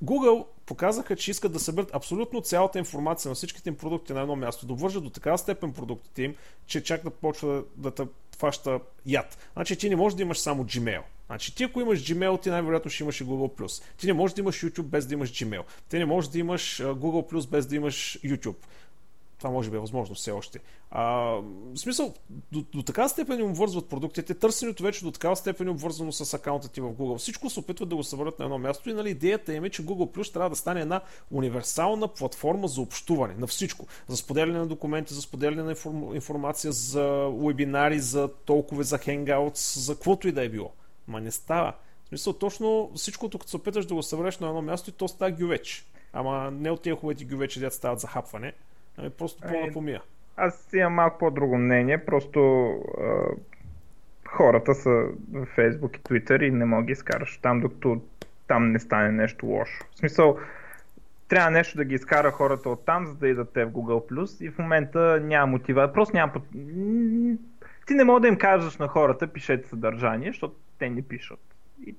Speaker 1: Google показаха, че искат да съберат абсолютно цялата информация на всичките им продукти на едно място, да вържат до такава степен продуктите им, че чак да почва да, да те фаща яд. Значи ти не можеш да имаш само Gmail. Значи ти ако имаш Gmail, ти най-вероятно ще имаш и Google+. Ти не можеш да имаш YouTube без да имаш Gmail. Ти не можеш да имаш Google+, без да имаш YouTube. Това може би е възможно все още. А, в смисъл, до, до такава степен им обвързват продуктите, търсенето вече до такава степен е обвързано с акаунта ти в Google. Всичко се опитват да го съберат на едно място и нали, идеята им е, че Google Plus трябва да стане една универсална платформа за общуване на всичко. За споделяне на документи, за споделяне на информ, информация, за вебинари, за толкова, за Hangouts, за каквото и да е било. Ма не става. В смисъл, точно всичкото, като се опиташ да го събереш на едно място и то става гювеч. Ама не от тези хубавите гювечи, дето стават за хапване. Ами просто пълна
Speaker 2: Ами,
Speaker 1: помия.
Speaker 2: Аз имам малко по-друго мнение, просто а, хората са в Facebook и Twitter и не мога да ги изкараш там, докато там не стане нещо лошо. В смисъл, трябва нещо да ги изкара хората от там, за да идат те в Google+, и в момента няма мотива. Просто няма... Ти не мога да им кажеш на хората, пишете съдържание, защото те не пишат.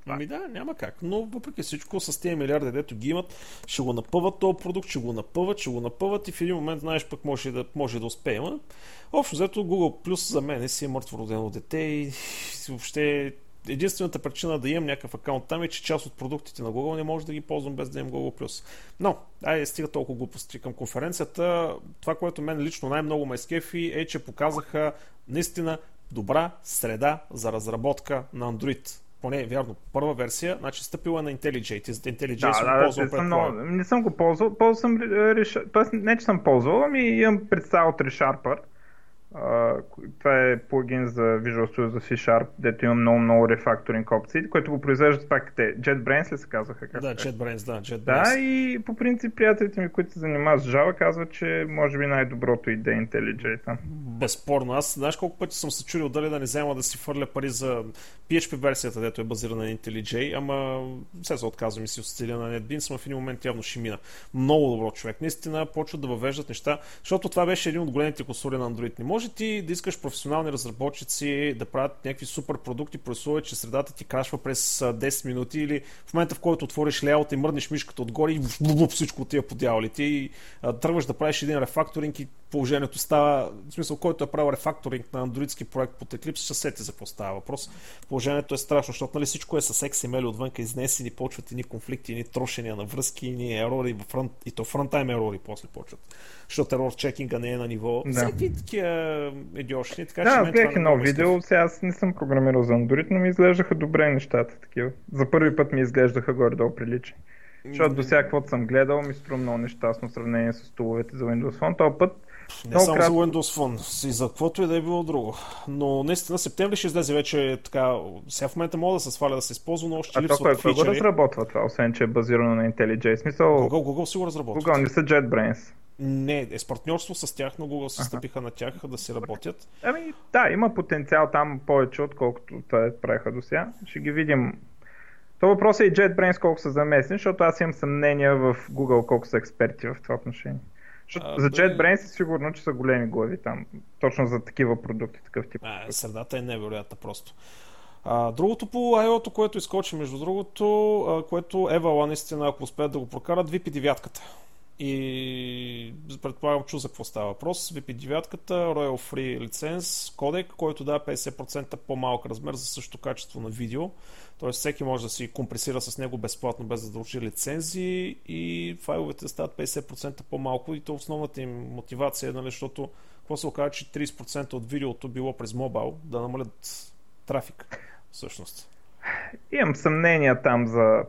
Speaker 2: Това.
Speaker 1: Ами да, няма как. Но въпреки всичко, с тези милиарди, дето ги имат, ще го напъват този продукт, ще го напъват, ще го напъват и в един момент, знаеш, пък може да, може да успеем. Общо взето Google Plus за мен е си е мъртво родено дете и въобще единствената причина да имам някакъв акаунт там е, че част от продуктите на Google не може да ги ползвам без да имам Google. Но, айде, стига толкова глупости към конференцията. Това, което мен лично най-много ме скефи е, че показаха наистина добра среда за разработка на Android. Поне, вярно, първа версия, значи стъпила на IntelliJ. Ти IntelliJ
Speaker 2: Да, да,
Speaker 1: ползвал
Speaker 2: съм много, не съм го ползвал. Ползвал съм реш... Тоест, не че съм ползвал, ами имам представа от ReSharper. Uh, това е плагин за Visual Studio за C-Sharp, дето има много, много рефакторинг опции, който го произвеждат пак те. JetBrains ли се казваха? Как
Speaker 1: Да? JetBrains, да, JetBrains.
Speaker 2: Да, и по принцип приятелите ми, които се занимават с Java, казват, че може би най-доброто иде е IntelliJ там.
Speaker 1: Безспорно. Аз знаеш колко пъти съм се чудил дали да не взема да си фърля пари за PHP версията, дето е базирана на IntelliJ, ама все се отказвам и си отстеля на NetBeans, но в един момент явно ще мина. Много добро човек. Наистина почват да въвеждат неща, защото това беше един от големите косури на Android. Не може ти да искаш професионални разработчици да правят някакви супер продукти, при че средата ти крашва през а, 10 минути или в момента в който отвориш леаут и мърнеш мишката отгоре и всичко отива по дяволите и тръгваш да правиш един рефакторинг и положението става, в смисъл, който е правил рефакторинг на андроидски проект под Eclipse, ще сети за какво става въпрос. Положението е страшно, защото нали, всичко е с XML отвънка изнесени, почват едни конфликти, едни трошения на връзки, едни ерори, в фронт, и то фронтайм ерори после почват. Защото ерор чекинга не е на ниво.
Speaker 2: Да.
Speaker 1: Всеки такива идиошни, така че
Speaker 2: Да, аз гледах едно видео, сега аз не съм програмирал за Android, но ми изглеждаха добре нещата такива. За първи път ми изглеждаха горе-долу прилични. Защото до сега каквото съм гледал ми струва много нещастно в сравнение с туловете за Windows Phone. Този път
Speaker 1: Не
Speaker 2: Много
Speaker 1: само
Speaker 2: кратко.
Speaker 1: за Windows Phone, и за каквото и да е било друго. Но наистина септември ще излезе вече така. Сега в момента мога да се сваля да се използва, но още
Speaker 2: а то
Speaker 1: липсват
Speaker 2: кой, кой го
Speaker 1: фичери.
Speaker 2: разработва това, освен че е базирано на IntelliJ? Смисъл,
Speaker 1: Google, Google си го разработват.
Speaker 2: Google не са JetBrains.
Speaker 1: Не, е с партньорство с тях, но Google се стъпиха на тях да си работят.
Speaker 2: Ами да, има потенциал там повече, отколкото те правиха до сега. Ще ги видим. То въпрос е и JetBrains колко са заместни, защото аз имам съмнения в Google колко са експерти в това отношение.
Speaker 1: А,
Speaker 2: за
Speaker 1: бе-
Speaker 2: JetBrains е сигурно, че са големи глави там. Точно за такива продукти, такъв тип.
Speaker 1: А, средата е невероятна просто. А, другото по IO-то, което изкочи, между другото, а, което Евала наистина, ако успеят да го прокарат, VP9. И предполагам, чу за какво става въпрос. VP9, Royal Free лиценз, кодек, който дава 50% по-малък размер за същото качество на видео. Тоест всеки може да си компресира с него безплатно, без да дължи лицензии и файловете стават 50% по-малко и то основната им мотивация е, нали, защото какво се оказа, че 30% от видеото било през мобайл да намалят трафик всъщност.
Speaker 2: Имам съмнения там за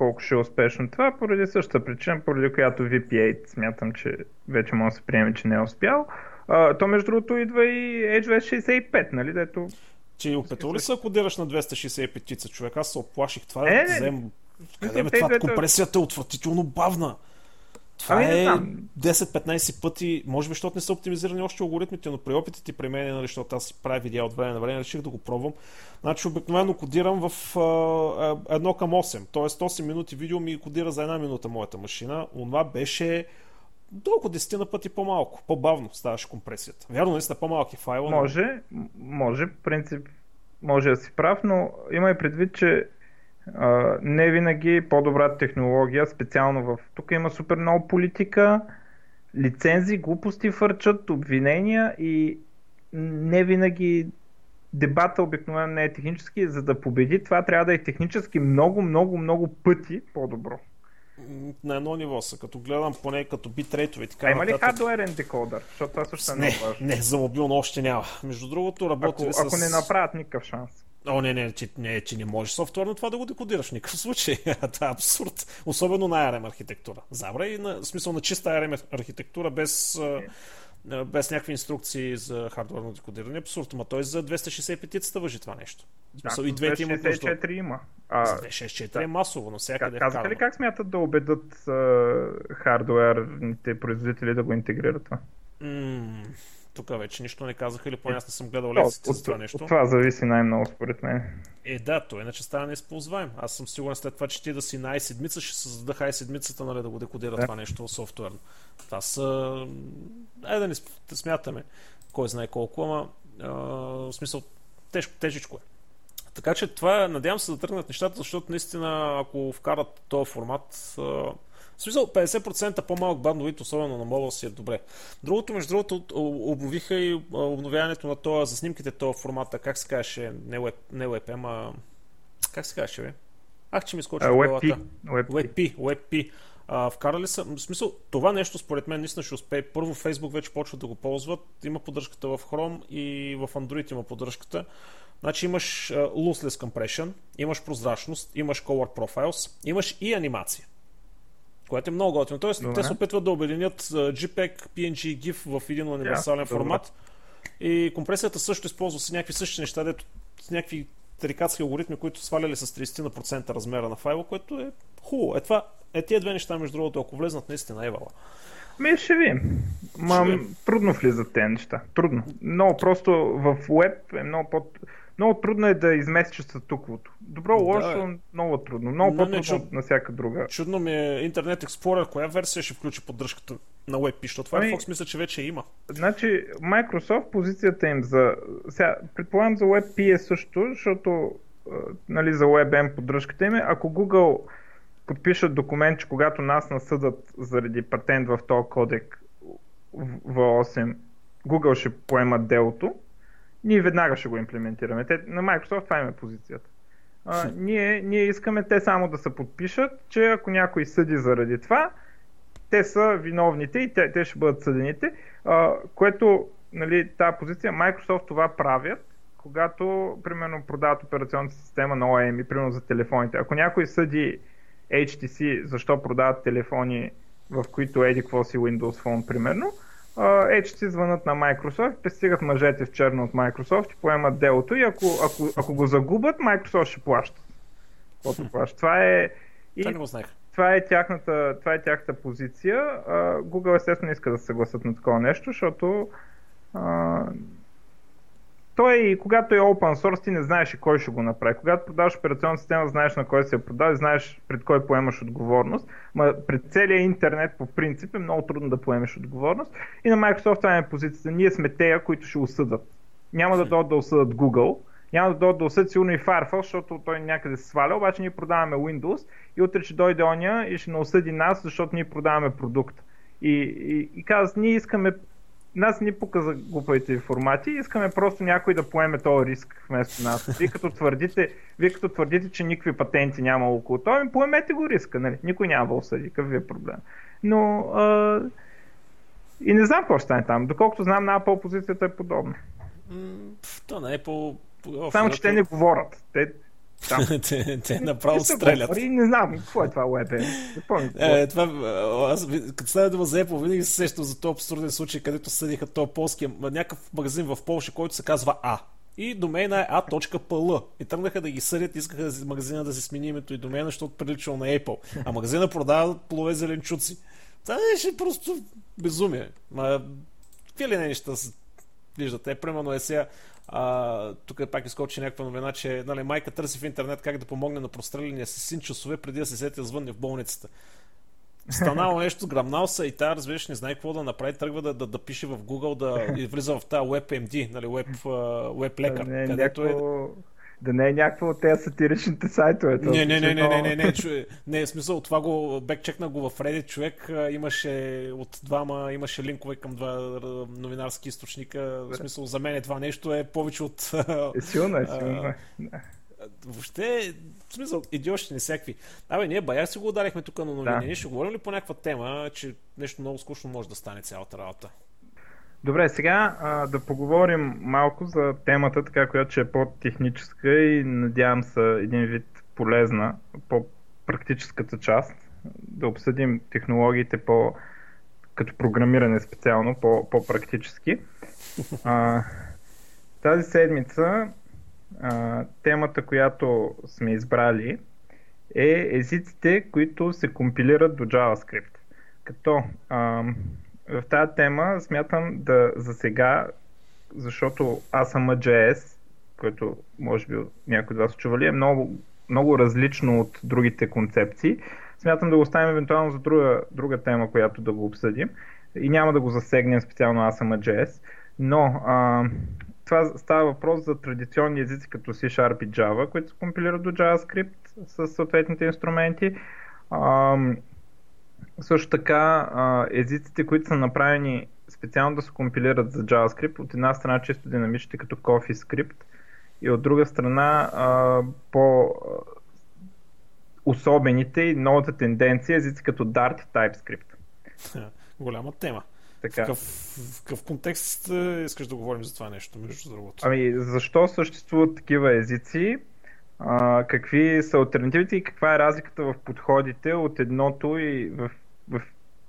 Speaker 2: колко ще е успешно това, поради същата причина, поради която VP8 смятам, че вече може да се приеме, че не е успял. А, то между другото идва и Edge 65, нали, дето...
Speaker 1: Че опитал ли се кодираш на 265 човек? Аз се оплаших. Това е да взем... Къде
Speaker 2: Смисъл,
Speaker 1: бе, това
Speaker 2: двете-
Speaker 1: компресията е отвратително бавна. Това
Speaker 2: Ами,
Speaker 1: е
Speaker 2: знам.
Speaker 1: 10-15 пъти, може би, защото не са оптимизирани още алгоритмите, но при опитите при мен, нали, защото аз си правя видеа от време на време, реших да го пробвам. Значи обикновено кодирам в а, а, едно към 8, т.е. 8 минути видео ми кодира за една минута моята машина. Онова беше до около 10 на пъти по-малко, по-бавно ставаше компресията. Вярно, наистина по-малки файла. но-
Speaker 2: Може, може, в принцип, може да си прав, но имай предвид, че не винаги е по-добра технология, специално в... Тук има супер много политика, лицензи, глупости фърчат, обвинения и не винаги дебата обикновено не е технически. За да победи това трябва да е технически много, много, много пъти по-добро.
Speaker 1: На едно ниво са, като гледам поне като битрейтове така
Speaker 2: А има ли хардуерен декодър? Защото това също е
Speaker 1: Не,
Speaker 2: много важно.
Speaker 1: не, за мобилно още няма. Между другото, работили
Speaker 2: Ако,
Speaker 1: с...
Speaker 2: ако не направят никакъв шанс.
Speaker 1: О, не, не, че не, че не можеш софтуерно това да го декодираш в никакъв случай. това е абсурд. Особено на ARM архитектура. Забра и на в смисъл на чиста ARM архитектура без, без някакви инструкции за хардуерно декодиране. Абсурд. Ма той за 265-ицата въжи това нещо. Смисъл, и двете имат нужда.
Speaker 2: 264 има. А,
Speaker 1: За 264 е масово, навсякъде е
Speaker 2: Казаха ли как смятат да убедат хардуерните производители да го интегрират това?
Speaker 1: М, Тук вече нищо не казаха или поне аз не съм гледал лекциите
Speaker 2: от,
Speaker 1: за това
Speaker 2: от,
Speaker 1: нещо.
Speaker 2: това зависи най-много според мен.
Speaker 1: Е, да, то иначе става неизползваем. Аз съм сигурен след това, че ти да си на i7, ще създадах i7, нали, да го декодира
Speaker 2: Да.
Speaker 1: това нещо софтуерно. Това са... Е, да не смятаме кой знае колко, ама а, в смисъл тежко, тежичко е. Така че това, надявам се да тръгнат нещата, защото наистина, ако вкарат този формат, а, в смисъл 50% по-малък бандовит, особено на мобил си е добре. Другото, между другото, обновиха и обновяването на това за снимките, този формата, как се казваше, не, web, не WebM, а как се казваше, бе? Ах, че ми скочи в
Speaker 2: WebP. WebP.
Speaker 1: WebP. А, вкарали са, в смисъл, това нещо според мен наистина ще успее. Първо Facebook вече почват да го ползват, има поддръжката в Chrome и в Android има поддръжката. Значи имаш а, lossless compression, имаш прозрачност, имаш color profiles, имаш и анимация. Което е много готино. Тоест,
Speaker 2: Добре.
Speaker 1: те се опитват да обединят JPEG, PNG и GIF в един универсален
Speaker 2: добре.
Speaker 1: формат. И компресията също използва с някакви същи неща, дето с някакви тарикатски алгоритми, които сваляли с 30% размера на файла, което е хубаво. Е, това, е тия две неща, между другото, ако влезнат наистина е вала.
Speaker 2: Ми ще видим. Ма,
Speaker 1: Ще видим.
Speaker 2: трудно влизат тези неща. Трудно. Много просто в веб е много по... Много трудно е да изместиш статуквото. Добро,
Speaker 1: Да,
Speaker 2: лошо,
Speaker 1: е.
Speaker 2: много трудно. Много по-трудно от на всяка друга.
Speaker 1: Чудно ми е Internet Explorer, коя версия ще включи поддръжката на WebP, защото
Speaker 2: Ами-
Speaker 1: Firefox мисля, че вече има.
Speaker 2: Значи, Microsoft позицията им за... Сега, предполагам за WebP е също, защото нали, за WebM поддръжката им е, ако Google подпишат документ, че когато нас насъдат заради патент в този кодек в- V8, Google ще поемат делото, ние веднага ще го имплементираме. Те, на Microsoft това им е позицията. А, ние, ние искаме те само да се подпишат, че ако някой съди заради това, те са виновните и те, те ще бъдат съдените, а, което, нали, тази позиция, Microsoft това правят, когато, примерно, продават операционната система на OEM, примерно за телефоните. Ако някой съди HTC, защо продават телефони, в които еди какво си Windows Phone, примерно, а, HTC звънат на Microsoft, пристигат мъжете в черно от Microsoft и поемат делото и ако, ако, ако го загубят, Microsoft ще плаща. Каквото. Това е... И
Speaker 1: Това не го знаех.
Speaker 2: това е тяхната, това е тяхната позиция. Google естествено не иска да се съгласат на такова нещо, защото той, когато е open source, ти не знаеш и кой ще го направи. Когато продаваш операционна система, знаеш на кой се я продава и знаеш пред кой поемаш отговорност. Ма пред целия интернет по принцип е много трудно да поемеш отговорност. И на Microsoft това е позицията. Ние сме тея, които ще осъдат. Няма да дойдат да осъдат Google, няма да дойдат да осъдят сигурно и Firefox, защото той някъде се сваля, обаче ние продаваме Windows и утре ще дойде оня и ще не осъди нас, защото ние продаваме продукт. И, и, и казват, ние искаме нас ни пука за глупавите формати, искаме просто някой да поеме този риск вместо нас. Вие като твърдите, вие като твърдите че никакви патенти няма около това, ми поемете го риска, нали? Никой няма да осъди, какъв ви е проблем. Но а... и не знам какво ще стане там. Доколкото знам, на Apple позицията е подобна.
Speaker 1: То не е по-
Speaker 2: Само, че те не говорят. Те, Там.
Speaker 1: те, те направо стрелят.
Speaker 2: И не знам какво е това WebM.
Speaker 1: Е, това, аз, като става дума за Apple, винаги се сещам за този абсурден случай, където съдиха този полски някакъв магазин в Польша, който се казва А. И домейна е a.pl. И тръгнаха да ги съдят, искаха магазина да се смени името и домейна, защото приличал на Apple. А магазина продава плове зеленчуци. Това беше просто безумие. Ма, какви ли не неща виждате? Примерно е сега а, тук пак изкочи някаква новина, че нали, майка търси в интернет как да помогне на простреления си син часове преди да се сети звънне в болницата. Станало нещо, грамнал се и тя, разбираш, не знае какво да направи, тръгва да, да, да пише в Google, да и влиза в тази WebMD, нали, Web, Web лекар,
Speaker 2: не,
Speaker 1: където
Speaker 2: някакво... е да не е някакво от тези сатиричните сайтове.
Speaker 1: Не, не, не, не, не, не, не, чу... не, смисъл, това го бекчекна го в Reddit, човек имаше от двама, имаше линкове към два новинарски източника, в смисъл, за мен това нещо е повече от...
Speaker 2: Е, силно е, силно е.
Speaker 1: Въобще, в смисъл, идиощи не всякакви. Абе, ние бая си го ударихме тук на новини. Да. Ние ще говорим ли по някаква тема, че нещо много скучно може да стане цялата работа?
Speaker 2: Добре, сега а, да поговорим малко за темата, така която е по-техническа и надявам се един вид полезна, по-практическата част. Да обсъдим технологиите по като програмиране специално, по, по-практически. А, тази седмица а, темата, която сме избрали е езиците, които се компилират до JavaScript. Като а, в тази тема смятам да за сега, защото аз съм JS, който може би някой от вас чували, е много, много различно от другите концепции. Смятам да го оставим евентуално за друга, друга тема, която да го обсъдим. И няма да го засегнем специално аз съм JS. Но а, това става въпрос за традиционни езици като C-Sharp и Java, които се компилират до JavaScript с съответните инструменти. А, също така, езиците, които са направени специално да се компилират за JavaScript, от една страна чисто динамичните като CoffeeScript и от друга страна по особените и новата тенденция езици като Dart TypeScript.
Speaker 1: Голяма тема. Така. В, какъв, в какъв контекст искаш да говорим за това нещо, между другото?
Speaker 2: Ами, защо съществуват такива езици? А, какви са альтернативите и каква е разликата в подходите от едното и в в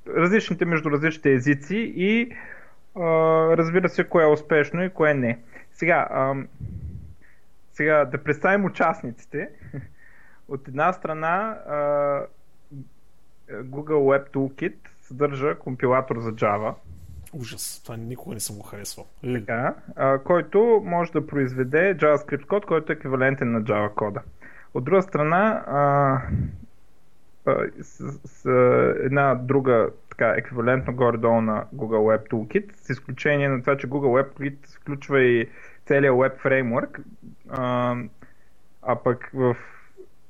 Speaker 2: различните между различните езици и а, разбира се кое е успешно и кое не. Сега, а, сега да представим участниците. От една страна а, Google Web Toolkit съдържа компилатор за Java.
Speaker 1: Ужас, това никога не съм го харесвал.
Speaker 2: Така, а, който може да произведе JavaScript код, който е еквивалентен на Java кода. От друга страна, а, с, с една друга така, еквивалентно горе-долу на Google Web Toolkit, с изключение на това, че Google Web Toolkit включва и целият Web Framework, а, а пък в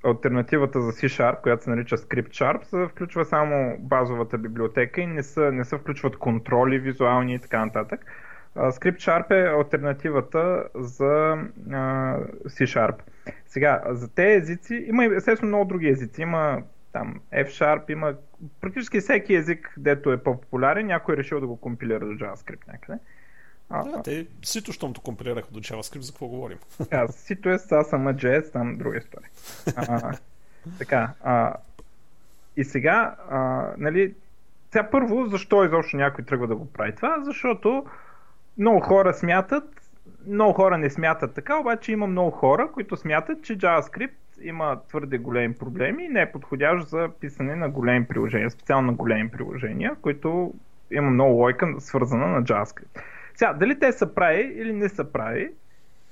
Speaker 2: альтернативата за C-Sharp, която се нарича Script Sharp, се включва само базовата библиотека и не се, не се включват контроли, визуални и така нататък. Script Sharp е альтернативата за C-Sharp. Сега, за тези езици, има естествено много други езици. Има там F-Sharp има практически всеки език, дето е по-популярен, някой е решил да го компилира до JavaScript някъде.
Speaker 1: А, да, те сито, щом то компилираха до JavaScript, за какво говорим?
Speaker 2: Така, сито е са сама JS, там друга история. А, така, а, и сега, а, нали, сега първо, защо изобщо някой тръгва да го прави това? Защото много хора смятат, много хора не смятат така, обаче има много хора, които смятат, че JavaScript има твърде големи проблеми и не е подходящ за писане на големи приложения, специално на големи приложения, които има много лойка свързана на JavaScript. Сега, дали те са прави или не са прави,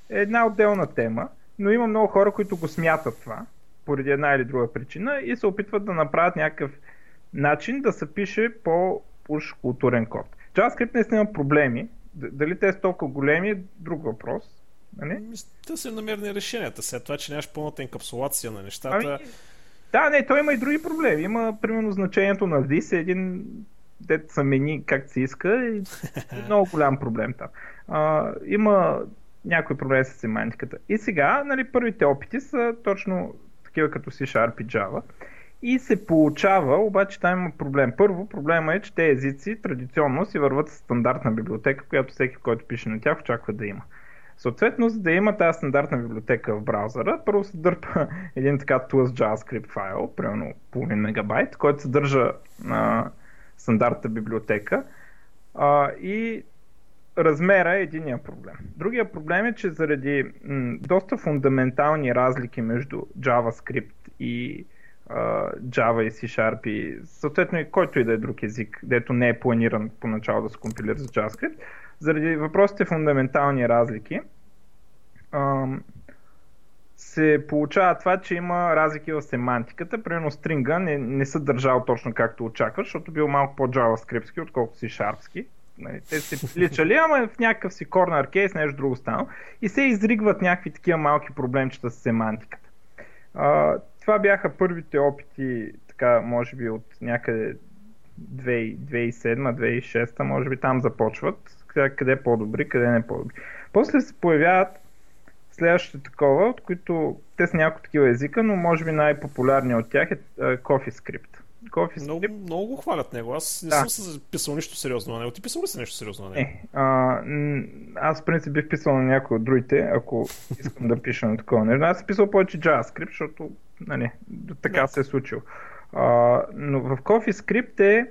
Speaker 2: е една отделна тема, но има много хора, които го смятат това, поради една или друга причина и се опитват да направят някакъв начин да се пише по уж културен код. JavaScript не има проблеми, дали те са толкова големи е друг въпрос,
Speaker 1: Нали? Да се намерни решенията. След това, че нямаш пълната енкапсулация на нещата. Ами,
Speaker 2: да, не, той има и други проблеми. Има, примерно, значението на this е един дет се мени как се иска и е много голям проблем там. А, има някои проблеми с семантиката. И сега, нали, първите опити са точно такива като C-Sharp и Java. И се получава, обаче там има проблем. Първо, проблема е, че те езици традиционно си върват с стандартна библиотека, която всеки, който пише на тях, очаква да има. Съответно, за да има тази стандартна библиотека в браузъра, първо се дърпа един така тлъст JavaScript файл, примерно половин мегабайт, който съдържа а, стандартната библиотека а, и размера е единия проблем. Другия проблем е, че заради м, доста фундаментални разлики между JavaScript и uh, Java и C-Sharp и съответно и който и да е друг език, дето не е планиран поначало да се компилира за JavaScript, заради въпросите фундаментални разлики, се получава това, че има разлики в семантиката. Примерно стринга не, не се държал точно както очакваш, защото бил малко по-JavaScript, отколкото си шарпски. Нали, те се личали, ама в някакъв си корнер кейс, нещо друго стана. И се изригват някакви такива малки проблемчета с семантиката. А, това бяха първите опити, така, може би от някъде 2007-2006, може би там започват, къде, къде е по-добри, къде не е по-добри. После се появяват следващите такова, от които те са няколко такива езика, но може би най-популярният от тях е CoffeeScript.
Speaker 1: CoffeeScript. Много, много го хвалят него. Аз не да. съм писал нищо сериозно на него. Ти писал ли си нещо сериозно на него?
Speaker 2: Е, а, аз в принцип бих писал на някой от другите, ако искам да пиша на такова нещо. Аз съм писал повече JavaScript, защото нали, така да. се е случило. А, но в CoffeeScript е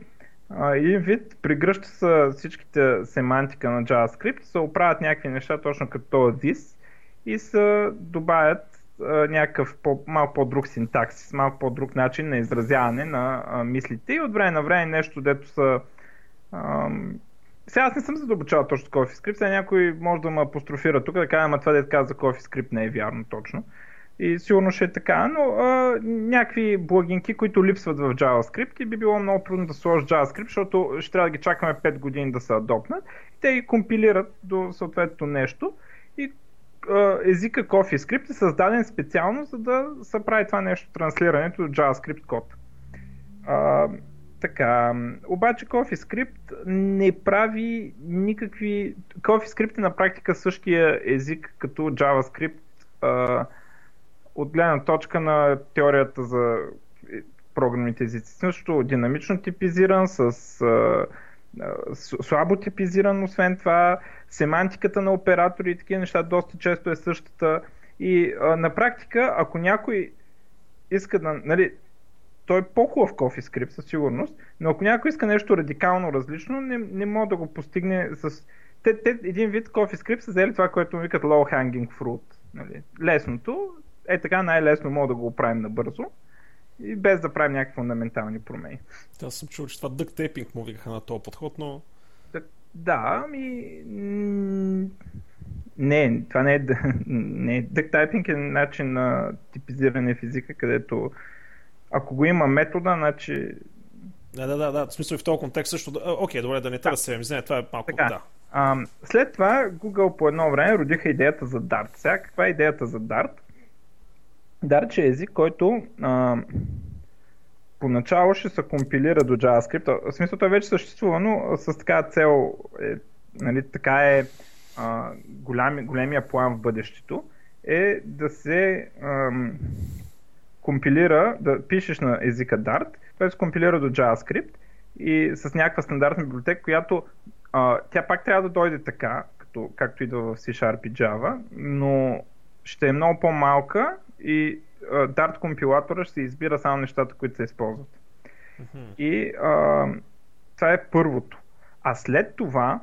Speaker 2: един вид, пригръща са всичките семантика на JavaScript, се оправят някакви неща точно като this и се добавят някакъв по, малко по-друг синтаксис, малко по-друг начин на изразяване на а, мислите и от време на време нещо, дето са сега аз не съм задълбочавал точно CoffeeScript, сега някой може да ме апострофира тук, да каже, ама това дете каза CoffeeScript не е вярно точно. И сигурно ще е така, но а, някакви плагинки, които липсват в JavaScript и би било много трудно да сложиш JavaScript, защото ще трябва да ги чакаме 5 години да се адопнат. Те ги компилират до съответното нещо и а, езика CoffeeScript е създаден специално за да се прави това нещо, транслирането до JavaScript код. А, така, обаче CoffeeScript не прави никакви... CoffeeScript е на практика същия език като JavaScript, а, от гледна точка на теорията за програмните езици. Също динамично типизиран, с а, слабо типизиран, освен това, семантиката на оператори и такива неща доста често е същата. И а, на практика, ако някой иска да. Нали, той е по-хубав CoffeeScript със сигурност, но ако някой иска нещо радикално различно, не, не може да го постигне с... Те, те един вид CoffeeScript са взели това, което му викат low hanging fruit. Нали? Лесното, е така най-лесно мога да го оправим набързо и без да правим някакви фундаментални промени.
Speaker 1: Аз съм чул, че това duct му викаха на този подход, но...
Speaker 2: Да, ами... Не, това не е... не, duct е начин на типизиране физика, където ако го има метода, значи...
Speaker 1: Да, да, да, да. В смисъл и в този контекст също... Да... Окей, добре, да не да. се извиня, това е малко... Така. Да.
Speaker 2: А, след това Google по едно време родиха идеята за Dart. Сега каква е идеята за Dart? Dart е език, който а, поначало ще се компилира до JavaScript. В смисъл той вече съществува, но с така цел, е, нали, така е а, голям, големия план в бъдещето, е да се ам, компилира, да пишеш на езика Dart, той се компилира до JavaScript и с някаква стандартна библиотека, която а, тя пак трябва да дойде така, като, както идва в C-Sharp и Java, но ще е много по-малка и а, Dart компилатора ще се избира само нещата, които се използват. Mm-hmm. И а, това е първото. А след това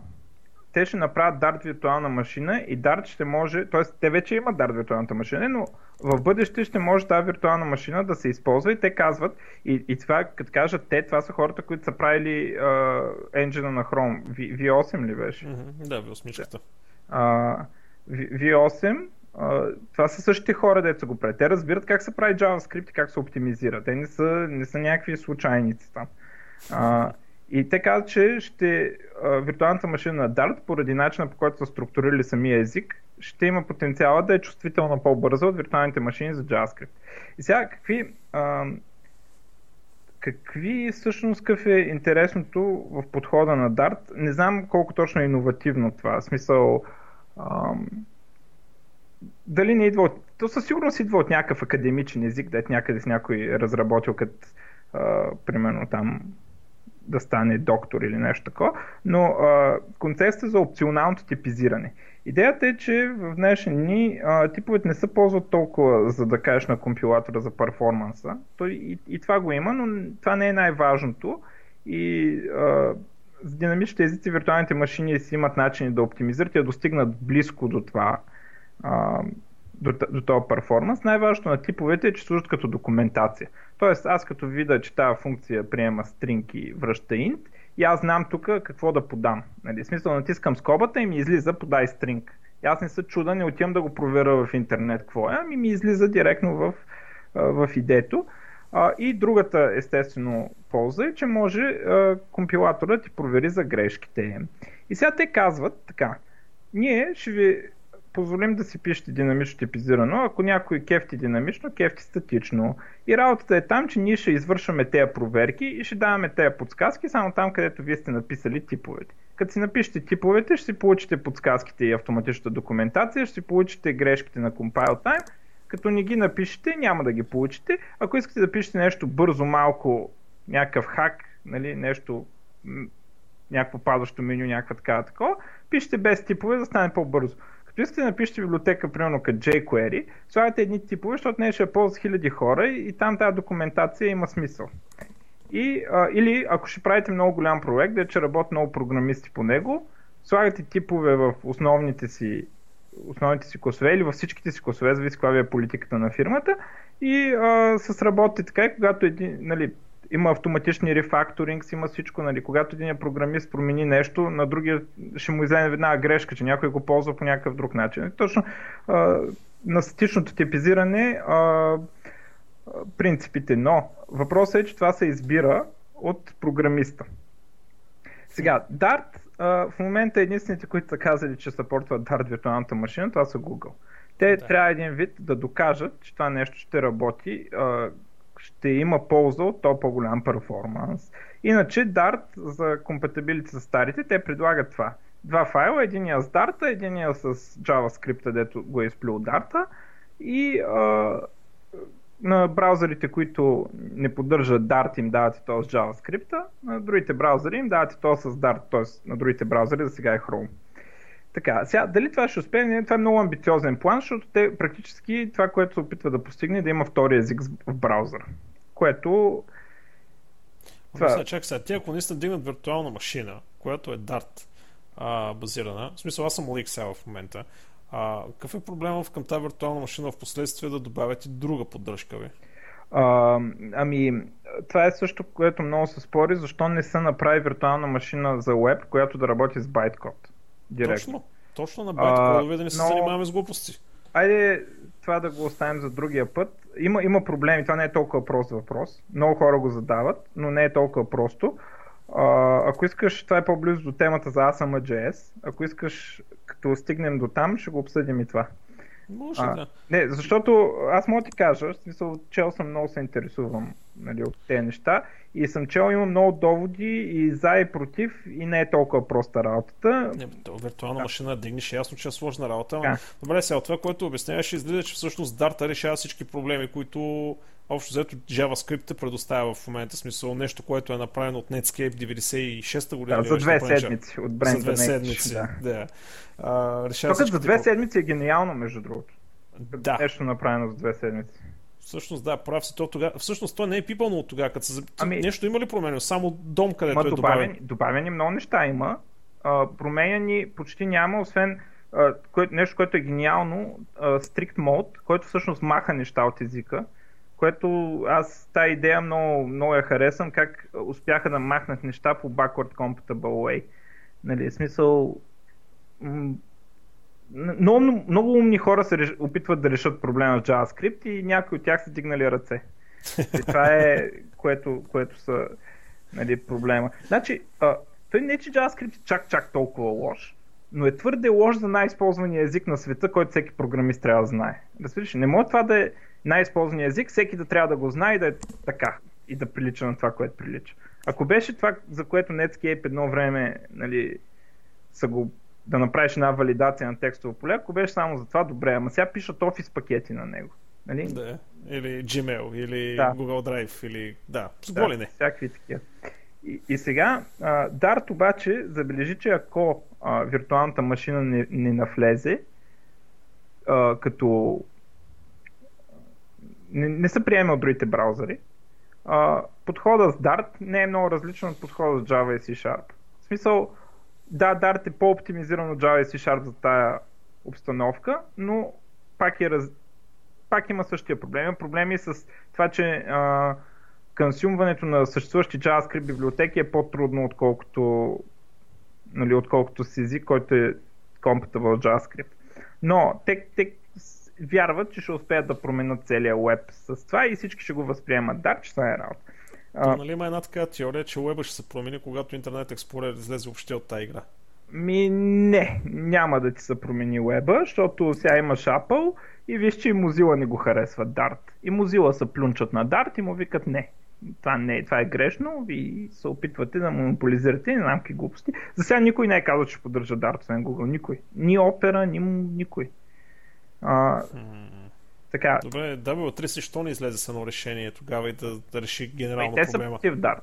Speaker 2: те ще направят Dart виртуална машина и Dart ще може, т.е. те вече имат Dart виртуалната машина, но в бъдеще ще може тази виртуална машина да се използва и те казват, и, и това, като кажат те, това са хората, които са правили енджина на Chrome. V, V8 ли беше?
Speaker 1: Mm-hmm, да, V8.
Speaker 2: Uh, V8 това са същите хора, деца са го правят. Те разбират как се прави JavaScript и как се оптимизира. Те не са, не са някакви случайници там. А, и те казват, че ще, а, виртуалната машина на Dart, поради начина по който са структурирали самия език, ще има потенциала да е чувствително по-бърза от виртуалните машини за JavaScript. И сега, какви, а, какви всъщност какъв е интересното в подхода на Dart? Не знам колко точно е иновативно това. В смисъл, а, дали не идва от... То със сигурност идва от някакъв академичен език, е някъде с някой разработил, като примерно там да стане доктор или нещо такова, но концепцията за опционалното типизиране. Идеята е, че в днешни дни типовете не се ползват толкова, за да кажеш на компилатора за перформанса. Той и, и това го има, но това не е най-важното. И а, с динамичните езици виртуалните машини си имат начини да оптимизират и да достигнат близко до това, до, до този перформанс. Най-важното на типовете е, че служат като документация. Тоест, аз като видя, че тази функция приема string и връща int, и аз знам тук какво да подам. Нали, в смисъл, натискам скобата и ми излиза подай string. И аз не се чуда, не отивам да го проверя в интернет какво е, ами ми излиза директно в, в идето. И другата, естествено, полза е, че може компилаторът ти провери за грешките. И сега те казват така, ние ще ви позволим да си пишете динамично типизирано, ако някой кефти динамично, кефти статично. И работата е там, че ние ще извършваме тези проверки и ще даваме тези подсказки само там, където вие сте написали типовете. Като си напишете типовете, ще си получите подсказките и автоматичната документация, ще си получите грешките на compile time. Като не ги напишете, няма да ги получите. Ако искате да пишете нещо бързо, малко, някакъв хак, нали, нещо, някакво падащо меню, някаква такава такова, пишете без типове, да стане по-бързо. Като искате да напишете библиотека, примерно като jQuery, слагате едни типове, защото не ще я ползват хиляди хора и, там тази документация има смисъл. И, а, или ако ще правите много голям проект, да че работят много програмисти по него, слагате типове в основните си основните си косове или във всичките си косове, зависи каква ви е политиката на фирмата и а, с работите така и когато един, нали, има автоматични рефакторинг, има всичко, нали, когато един програмист промени нещо, на другия ще му излезе веднага грешка, че някой го ползва по някакъв друг начин. Точно а, на статичното типизиране а, принципите, но въпросът е, че това се избира от програмиста. Сега, Dart а, в момента единствените, които са казали, че съпортват Dart виртуалната машина, това са Google. Те да. трябва един вид да докажат, че това нещо ще работи, а, ще има полза от то по-голям перформанс. Иначе Dart за компатибилите с старите, те предлагат това. Два файла, единия с Dart, единия с JavaScript, дето го е изплюл Dart и а, на браузърите, които не поддържат Dart, им давате то с JavaScript, на другите браузъри им давате то с Dart, т.е. на другите браузъри, за сега е Chrome. Така, сега, дали това ще успее? Това е много амбициозен план, защото те практически това, което се опитва да постигне, е да има втори език в браузър. Което...
Speaker 1: Това... Сега, чак сега, те ако наистина дигнат виртуална машина, която е Dart а, базирана, в смисъл аз съм Leak сега в момента, а, какъв е проблемът към тази виртуална машина в последствие да добавят и друга поддръжка ви?
Speaker 2: А, ами, това е също, което много се спори, защо не се направи виртуална машина за веб, която да работи с байткод.
Speaker 1: Директно. Точно, точно на байткодове да не се но... занимаваме с глупости.
Speaker 2: Айде това да го оставим за другия път. Има, има проблеми, това не е толкова прост въпрос. Много хора го задават, но не е толкова просто. А, ако искаш, това е по-близо до темата за ASM.js. Ако искаш, като стигнем до там, ще го обсъдим и това.
Speaker 1: Може а, да.
Speaker 2: Не, защото аз мога да ти кажа, в смисъл, чел съм много се интересувам нали, от тези неща и съм чел, има много доводи и за и против и не е толкова проста работата.
Speaker 1: Не, то, виртуална да. машина дигнеш ясно, че е сложна работа. Да. Добре, сега това, което обясняваш, изглежда, че всъщност Dart решава всички проблеми, които общо взето JavaScript предоставя в момента смисъл нещо, което е направено от Netscape 96-та година.
Speaker 2: Да, за две седмици. От
Speaker 1: за две седмици, да. да.
Speaker 2: А, Тук за две седмици е гениално, между другото.
Speaker 1: Да.
Speaker 2: Нещо направено за две седмици.
Speaker 1: Всъщност, да, прав си. То тогава, всъщност, то не е пипано от тогава. Като ами, нещо има ли променено? Само дом, където е добавен?
Speaker 2: Добавени много неща има. А, променяни почти няма, освен а, кое, нещо, което е гениално, а, Strict Mode, който всъщност маха неща от езика което аз тази идея много, много я харесвам, как успяха да махнат неща по backward compatible way. Нали, смисъл, много, много умни хора се реш... опитват да решат проблема с JavaScript и някои от тях са дигнали ръце. И това е което, което са нали, проблема. Значи, а, той не е, че JavaScript е чак, чак толкова лош, но е твърде лош за най-използвания език на света, който всеки програмист трябва да знае. Разбираш, не може това да е най-използвания език, всеки да трябва да го знае и да е така и да прилича на това, което прилича. Ако беше това, за което Netscape едно време нали, са го да направиш една валидация на текстово поле, ако беше само за това, добре, ама сега пишат офис пакети на него. Нали?
Speaker 1: Да, или Gmail, или да. Google Drive, или да, с да, не.
Speaker 2: Всякакви такива. И, и сега, а, Dart обаче забележи, че ако а, виртуалната машина не, не навлезе, а, като не, не се приеме от другите браузъри, а, подхода с Dart не е много различен от подхода с Java и C Sharp. В смисъл, да, Dart е по-оптимизиран от Java и C Sharp за тая обстановка, но пак, е раз... пак има същия проблем. Проблеми с това, че а, консюмването на съществуващи JavaScript библиотеки е по-трудно, отколкото, нали, отколкото с език, който е compatible JavaScript. Но те, те вярват, че ще успеят да променят целия веб с това и всички ще го възприемат. Да, че това е работа.
Speaker 1: То, нали има една така теория, че уеба ще се промени, когато Интернет Explorer излезе въобще от тази игра.
Speaker 2: Ми не, няма да ти се промени уеба, защото сега имаш Apple и виж, че и Mozilla не го харесва Dart. И Mozilla се плюнчат на Dart и му викат не. Това, не, това е грешно, ви се опитвате да монополизирате, не знам какви глупости. За сега никой не е казал, че поддържа Dart, освен Google. Никой. Ни Opera, ни никой. А, така.
Speaker 1: Добре, W3 защо не излезе с едно решение тогава и да, да реши генерално
Speaker 2: те
Speaker 1: проблема?
Speaker 2: Те са Dart.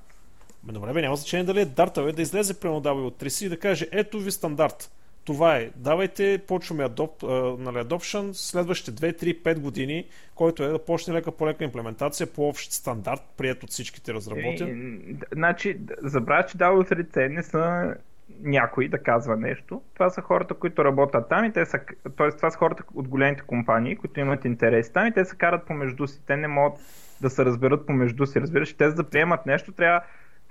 Speaker 1: Добре, бе, няма значение дали е Dart, бе, да излезе прямо W3 и да каже, ето ви стандарт. Това е. Давайте, почваме адоп, нали, adoption следващите 2, 3, 5 години, който е да почне лека по лека имплементация по общ стандарт, прият от всичките разработени.
Speaker 2: Значи, забравя, че W3C не са някой да казва нещо. Това са хората, които работят там и те са, т.е. това са хората от големите компании, които имат интереси там и те се карат помежду си. Те не могат да се разберат помежду си. Разбираш, те за да приемат нещо трябва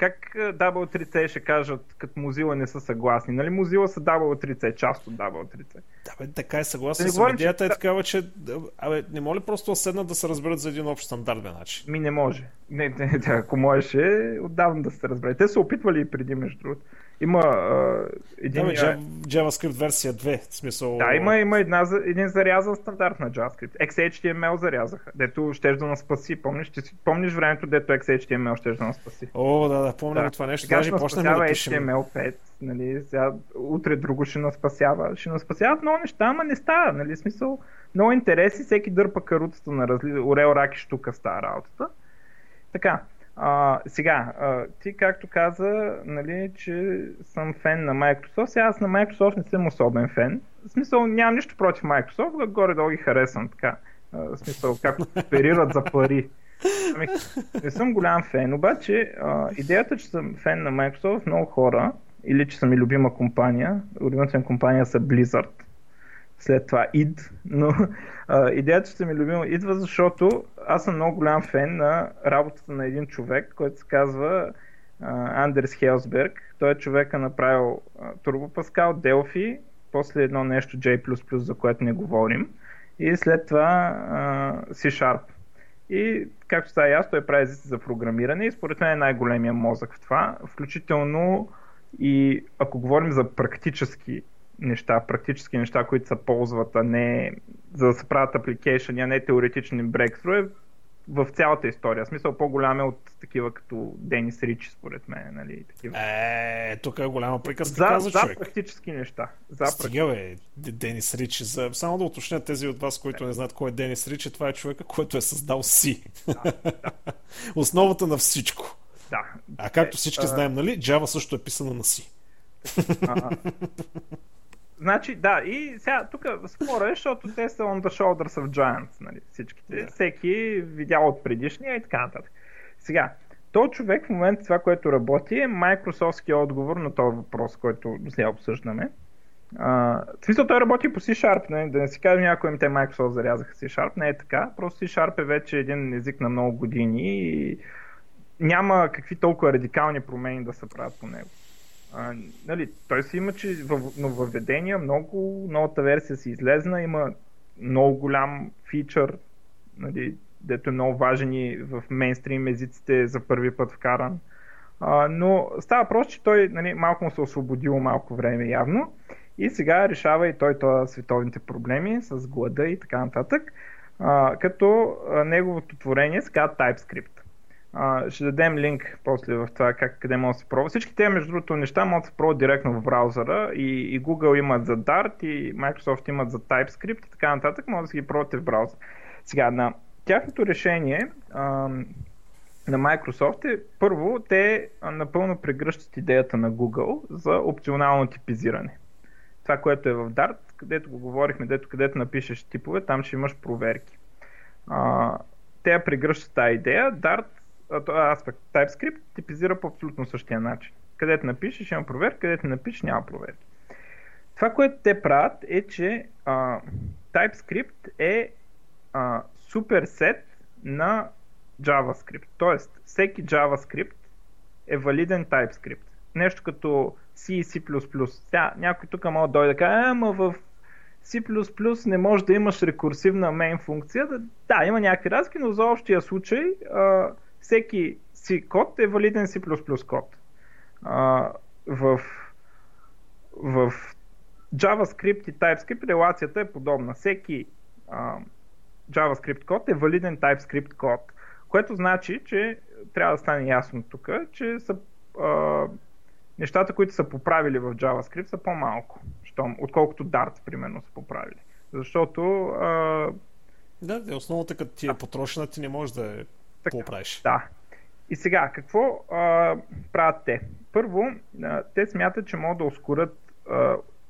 Speaker 2: как W3C ще кажат, като Mozilla не са съгласни? Нали Mozilla са W3C, част от W3C.
Speaker 1: Да, бе, така е съгласен. Да говорим, идеята че... е такава, че абе, не може ли просто да седнат да се разберат за един общ стандарт, бе, значи?
Speaker 2: Ми не може. Не, не, не, ако можеше, отдавна да се разбере. Те са опитвали и преди, между другото. Има а, един... Да,
Speaker 1: JavaScript версия 2, в смисъл...
Speaker 2: Да, има, има една, един зарязан стандарт на JavaScript. XHTML зарязаха, дето ще да нас спаси. Помниш, ти си, помниш времето, дето XHTML ще да нас спаси?
Speaker 1: О, да, да, помня да. това нещо. Сега даже почнахме да
Speaker 2: пишем. HTML5, нали, сега, утре друго ще нас спасява. Ще нас спасяват много неща, ама не става, нали, смисъл. Много интереси, всеки дърпа каруцата на разли... Орел Раки штука става работата. Така, а, сега, а, ти както каза, нали, че съм фен на Microsoft. Сега аз на Microsoft не съм особен фен. В смисъл, нямам нищо против Microsoft, горе-долу ги харесвам така. В смисъл, както оперират за пари. Ами, не съм голям фен, обаче а, идеята, че съм фен на Microsoft, много хора, или че съм и любима компания, любимата компания са Blizzard, след това id, но а, идеята, че ми любима, идва защото аз съм много голям фен на работата на един човек, който се казва а, Андерс Хелсберг. Той е човека направил Turbo Pascal, Delphi, после едно нещо J++, за което не говорим, и след това а, C-Sharp. И както става ясно, той прави за програмиране и според мен е най-големия мозък в това, включително и ако говорим за практически неща, практически неща, които се ползват, а не за да се правят апликейшени, а не теоретични брекструе, в цялата история. В смисъл по-голям е от такива като Денис Рич, според мен. Нали, такива.
Speaker 1: Е, тук е голяма приказка,
Speaker 2: за,
Speaker 1: каза
Speaker 2: за
Speaker 1: човек.
Speaker 2: практически неща. За
Speaker 1: Стига, бе, Денис Рич. За... Само да уточня тези от вас, които не знаят кой е Денис Рич, това е човека, който е създал Си. Да, да. Основата на всичко.
Speaker 2: Да.
Speaker 1: А както всички е, знаем, нали, Java също е писана на Си.
Speaker 2: Значи, да, и сега тук спора е, защото те са on the shoulders of giants, нали, всичките. Yeah. Всеки видял от предишния и така нататък. Сега, то човек в момента това, което работи е Microsoftския отговор на този въпрос, който сега обсъждаме. Uh, в смисъл той работи по C-Sharp, не? да не си кажем някой им те Microsoft зарязаха C-Sharp, не е така. Просто C-Sharp е вече един език на много години и няма какви толкова радикални промени да се правят по него. А, нали, той си има, че нововведения, много, новата версия си излезна, има много голям фичър, нали, дето е много важен и в мейнстрим езиците за първи път вкаран. А, но става просто, че той нали, малко му се освободил малко време явно и сега решава и той това световните проблеми с глада и така нататък, а, като неговото творение се казва TypeScript. А, ще дадем линк после в това как, къде може да се пробва. Всички тези, между другото, неща могат да се пробват директно в браузъра и, и Google имат за Dart и Microsoft имат за TypeScript и така нататък. Може да си ги пробвате в браузър. Сега, на тяхното решение, а, на Microsoft е, първо, те напълно прегръщат идеята на Google за опционално типизиране. Това, което е в Dart, където го говорихме, където, където напишеш типове, там ще имаш проверки. А, те прегръщат тази идея. Dart, аспект TypeScript, типизира по абсолютно същия начин. Където напишеш, има проверки, където напишеш, няма проверки. Това, което те правят е, че а, TypeScript е а, суперсет на JavaScript. Тоест, всеки JavaScript е валиден TypeScript. Нещо като C и C++. Сега, някой тук мога да дойде да каже, ама в C++ не може да имаш рекурсивна main функция. Да, да има някакви разлики, но за общия случай а, всеки C код е валиден C++ код. А, в, в JavaScript и TypeScript релацията е подобна. Всеки а, JavaScript код е валиден TypeScript код, което значи, че трябва да стане ясно тук, че са, а, нещата, които са поправили в JavaScript са по-малко, щом, отколкото Dart, примерно, са поправили. Защото... А...
Speaker 1: Да, основата като ти е потрошена, ти не можеш да я поправиш.
Speaker 2: Да. И сега, какво а, правят те? Първо, а, те смятат, че могат да ускорят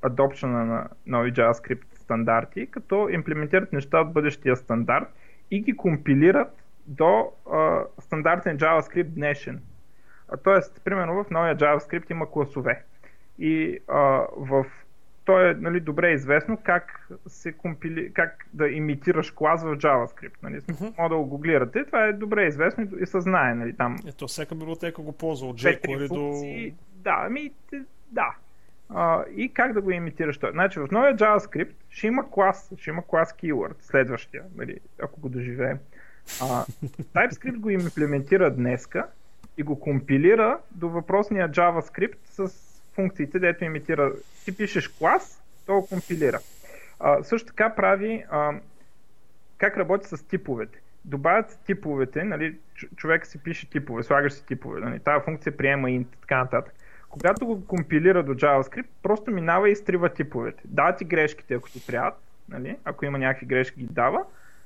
Speaker 2: адопшена на нови JavaScript стандарти, като имплементират неща от бъдещия стандарт и ги компилират до а, стандартен JavaScript днешен. А, тоест, примерно в новия JavaScript има класове. И а, в то е нали, добре известно как, се компили, как да имитираш клас в JavaScript. Нали. Uh-huh. Може да го гуглирате, това е добре известно и се знае. Нали, там.
Speaker 1: Ето, всяка библиотека го ползва от jQuery до...
Speaker 2: Да, ами, да, а, и как да го имитираш той. Значи в новия JavaScript ще има клас, ще има клас keyword, следващия, нали, ако го доживеем. А, TypeScript го имплементира днеска и го компилира до въпросния JavaScript с функциите, дето имитира. Ти пишеш клас, то го компилира. А, също така прави а, как работи с типовете. Добавят се типовете, нали, човек си пише типове, слагаш си типове, нали, тази функция приема и така нататък когато го компилира до JavaScript, просто минава и изтрива типовете. Дава ти грешките, ако ти трябва, нали? ако има някакви грешки, ги дава,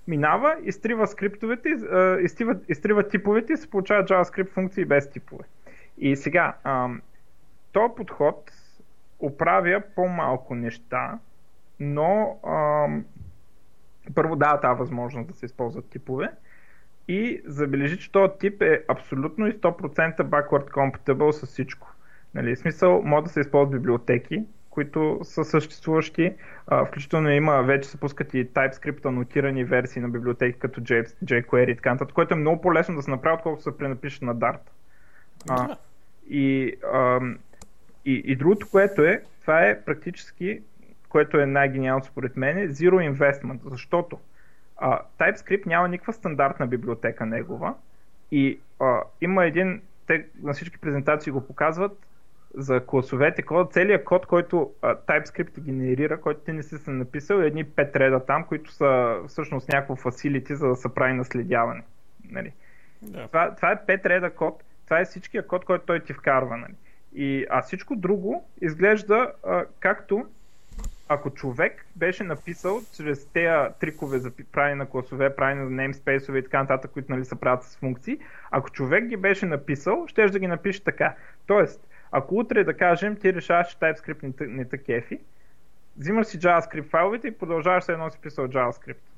Speaker 2: минава, изтрива скриптовете, изтрива, изтрива типовете и се получава JavaScript функции без типове. И сега, този подход оправя по-малко неща, но ам, първо дава тази възможност да се използват типове и забележи, че този тип е абсолютно и 100% backward compatible с всичко. Нали, в смисъл, може да се използват библиотеки, които са съществуващи. А, включително има, вече се пускат и TypeScript анотирани версии на библиотеки като jQuery и така нататък, което е много по-лесно да се направи, отколкото се пренапише на Dart. А, и, а, и, и другото, което е, това е практически, което е най-гениалното според мен, е Zero Investment, защото а, TypeScript няма никаква стандартна библиотека негова и а, има един, те на всички презентации го показват, за класовете, код, целият код, който а, TypeScript генерира, който ти не си са написал, е едни 5 реда там, които са всъщност някакво фасилити, за да се прави наследяване. Нали? Да. Това, това е 5 реда код, това е всичкия код, който той ти вкарва. Нали? И, а всичко друго изглежда а, както ако човек беше написал чрез тези трикове за правене на класове, правене на namespace и така нататък, които нали, се правят с функции, ако човек ги беше написал, ще да ги напише така. Тоест, ако утре, да кажем, ти решаваш, че TypeScript не, не, те кефи, взимаш си JavaScript файловете и продължаваш се едно си писал JavaScript.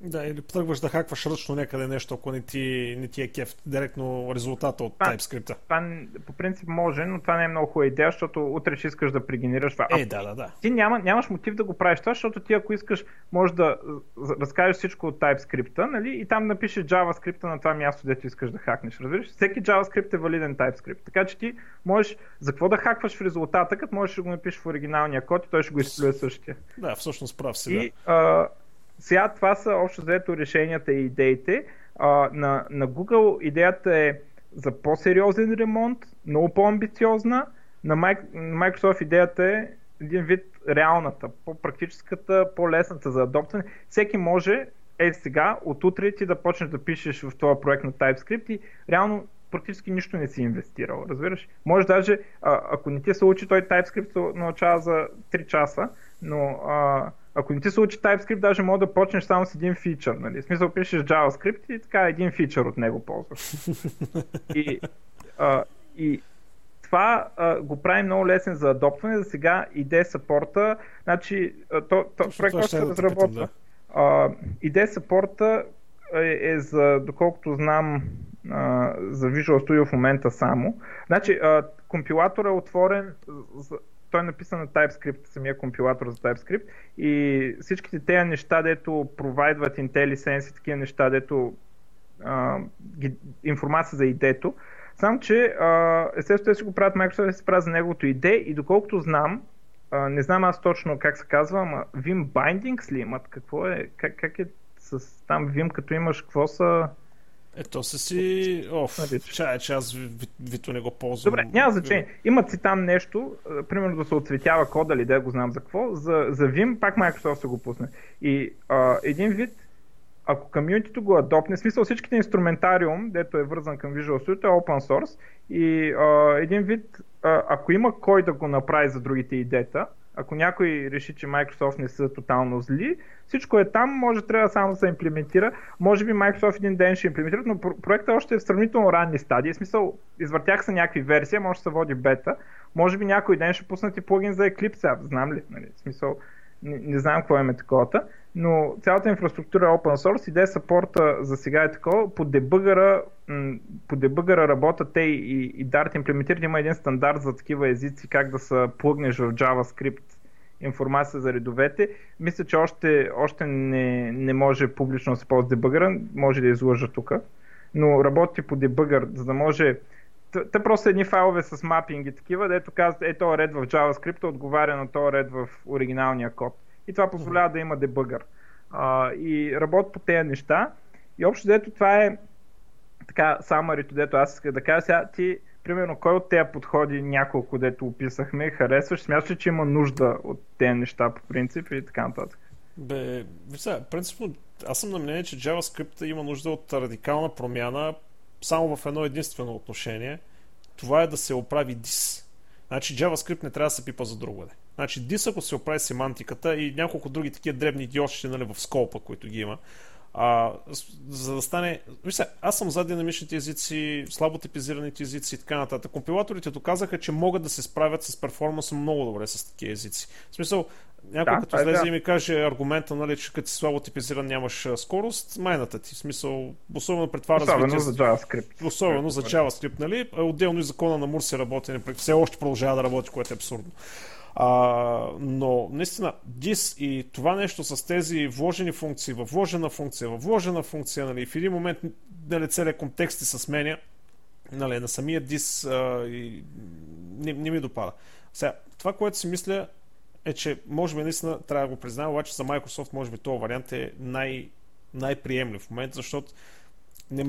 Speaker 1: Да, или тръгваш да хакваш ръчно някъде нещо, ако не ти, не ти е кеф директно резултата от TypeScript.
Speaker 2: Това по принцип може, но това не е много хубава идея, защото утре ще искаш да прегенерираш това.
Speaker 1: Е, да, да, да.
Speaker 2: Ти няма, нямаш мотив да го правиш това, защото ти ако искаш, можеш да разкажеш всичко от TypeScript, нали? И там напишеш JavaScript на това място, дето искаш да хакнеш. Разбираш? Всеки JavaScript е валиден TypeScript. Така че ти можеш за какво да хакваш в резултата, като можеш да го напишеш в оригиналния код и той ще го изплюе същия.
Speaker 1: Да, всъщност прав си.
Speaker 2: И, да. а, сега това са общо взето решенията и идеите. А, на, на Google идеята е за по-сериозен ремонт, много по-амбициозна. На Microsoft идеята е един вид реалната, по-практическата, по-лесната за адоптване. Всеки може е сега, от утре ти да почнеш да пишеш в този проект на TypeScript и реално практически нищо не си инвестирал, разбираш? Може даже, а, ако не ти се учи, той TypeScript се научава за 3 часа, но а, ако не ти се учи TypeScript, даже може да почнеш само с един фичър. Нали? В смисъл пишеш JavaScript и така един фичър от него ползваш. и, а, и това а, го прави много лесен за адопване. За сега идея саппорта, значи то, то проект още се разработва. Да. идея саппорта е, е за, доколкото знам, а, за Visual Studio в момента само. Значи, а, компилатор е отворен, за, той е написан на TypeScript, самия компилатор за TypeScript и всичките тези неща, дето провайдват IntelliSense и такива неща, дето а, информация за идето, само, че естествено те си го правят Microsoft, се правят за неговото иде и доколкото знам, а, не знам аз точно как се казва, ама Vim Bindings ли имат? Какво е? Как, как е с там Vim, като имаш, какво са...
Speaker 1: Ето се си... Оф, чая, че аз Вито не го ползвам.
Speaker 2: Добре, няма значение. Имат си там нещо, примерно да се отцветява кода или да го знам за какво. За, за Vim пак Microsoft се го пусне. И а, един вид ако комьюнитито го адопне, в смисъл всичките инструментариум, дето е вързан към Visual Studio, е open source и а, един вид, а, ако има кой да го направи за другите идета, ако някой реши, че Microsoft не са тотално зли, всичко е там, може трябва само да се имплементира. Може би Microsoft един ден ще имплементира, но проектът още е в сравнително ранни стадии. В смисъл, извъртях се някакви версии, може да се води бета. Може би някой ден ще пуснат и плагин за Eclipse, знам ли? Нали? В смисъл, не, не знам какво е такова но цялата инфраструктура е open source, идея саппорта за сега е такова, по дебъгъра, по дебъгъра работят те и, и Dart имплементират, има един стандарт за такива езици, как да се плъгнеш в JavaScript информация за редовете. Мисля, че още, още не, не може публично да се ползва дебъгъра, може да излъжа тук, но работи по дебъгър, за да може те просто едни файлове с мапинги такива, дето казват, е, този ред в JavaScript отговаря на този ред в оригиналния код и това позволява да има дебъгър. А, и работя по тези неща. И общо дето това е така самарито, дето аз исках да кажа сега ти, примерно, кой от тези подходи няколко, дето описахме, харесваш, смяташ ли, че има нужда от тези неща по принцип и така нататък?
Speaker 1: Бе, сега, принципно, аз съм на мнение, че JavaScript има нужда от радикална промяна само в едно единствено отношение. Това е да се оправи DIS. Значи JavaScript не трябва да се пипа за друго. Значи DIS, ако се оправи семантиката и няколко други такива дребни идиотщи нали, в сколпа, които ги има, а, за да стане... Вижте, аз съм за динамичните езици, слабо типизираните езици и така нататък. Компилаторите доказаха, че могат да се справят с перформанса много добре с такива езици. В смисъл, някой да, като е излезе да. и ми каже аргумента, нали, че като си слабо типизиран нямаш скорост, майната ти. В смисъл, особено пред това
Speaker 2: особено развитие. за JavaScript.
Speaker 1: Особено за JavaScript, нали? Отделно и закона на Мурси работи, все още продължава да работи, което е абсурдно. А, но наистина, DIS и това нещо с тези вложени функции, във вложена функция, във вложена функция, нали, в един момент нали, целият контекст се сменя нали, на самия DIS а, и не, не ми допада. Сега, това, което си мисля е, че може би наистина трябва да го признаем, обаче за Microsoft може би този вариант е най- най-приемлив в момента, защото не,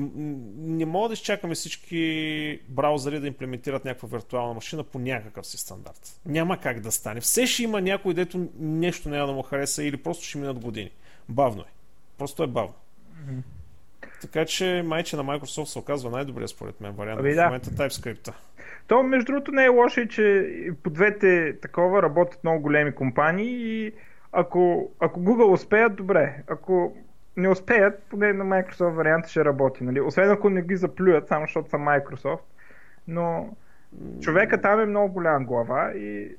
Speaker 1: не мога да изчакаме всички браузъри да имплементират някаква виртуална машина по някакъв си стандарт. Няма как да стане. Все ще има някой, дето нещо няма да му хареса или просто ще минат години. Бавно е. Просто е бавно. Mm-hmm. Така че майче на Microsoft се оказва най-добрия според мен вариант Аби, в момента да. TypeScript.
Speaker 2: То, между другото, не е лошо, че по двете такова работят много големи компании и ако, ако Google успеят, добре. Ако не успеят, поне на Microsoft варианта ще работи. Нали? Освен ако не ги заплюят, само защото са Microsoft. Но човека там е много голям глава и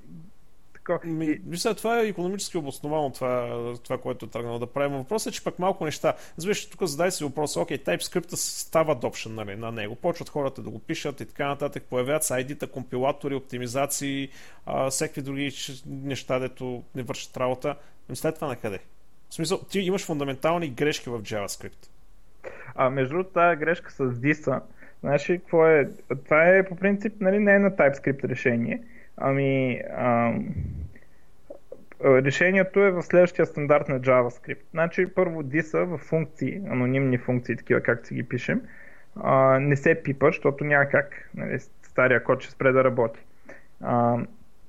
Speaker 1: Ми, вижте, това е економически обосновано, това, това което е тръгнало да правим. Въпросът е, че пък малко неща. Завише, тук задай си въпроса, окей, TypeScript става adoption нали, на него. Почват хората да го пишат и така нататък. Появяват се ID-та, компилатори, оптимизации, а, всеки други неща, дето не вършат работа. Но след това на къде? В смисъл, ти имаш фундаментални грешки в JavaScript.
Speaker 2: А между другото, тази грешка с знаеш ли какво е? Това е по принцип, нали, не е на TypeScript решение, ами ам, решението е в следващия стандарт на JavaScript. Значи първо DIS-а в функции, анонимни функции, такива както си ги пишем, а, не се пипа, защото няма как нали, стария код ще спре да работи. А,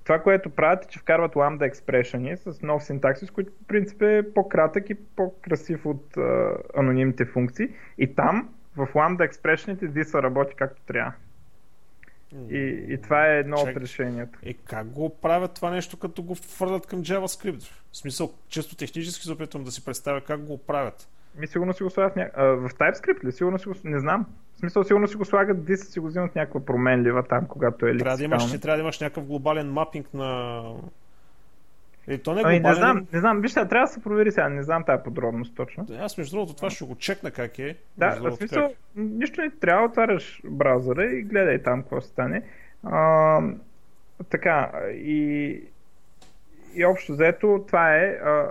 Speaker 2: това, което правят е, че вкарват lambda expression с нов синтаксис, който по принцип е по-кратък и по-красив от а, анонимните функции. И там, в lambda expression, диса работи както трябва. И, и това е едно
Speaker 1: Чак.
Speaker 2: от решенията.
Speaker 1: Е, как го правят това нещо, като го фърлят към JavaScript? В смисъл, често технически се опитвам да си представя как го правят.
Speaker 2: Ми сигурно си го слагат ня... а, в TypeScript ли? Сигурно си го... Не знам. В смисъл, сигурно си го слагат, диса си го взимат някаква променлива там, когато е
Speaker 1: Трябва да, имаш,
Speaker 2: лексикално.
Speaker 1: трябва да имаш някакъв глобален мапинг на... Е, то не е
Speaker 2: Ами,
Speaker 1: глобален.
Speaker 2: не знам, не знам, вижте, трябва да се провери сега, не знам тази подробност точно.
Speaker 1: Аз между другото това ще го чекна как е.
Speaker 2: Да, в смисъл,
Speaker 1: как.
Speaker 2: нищо не трябва, отваряш браузъра и гледай там какво ще стане. А, така, и, и общо взето, това е. А,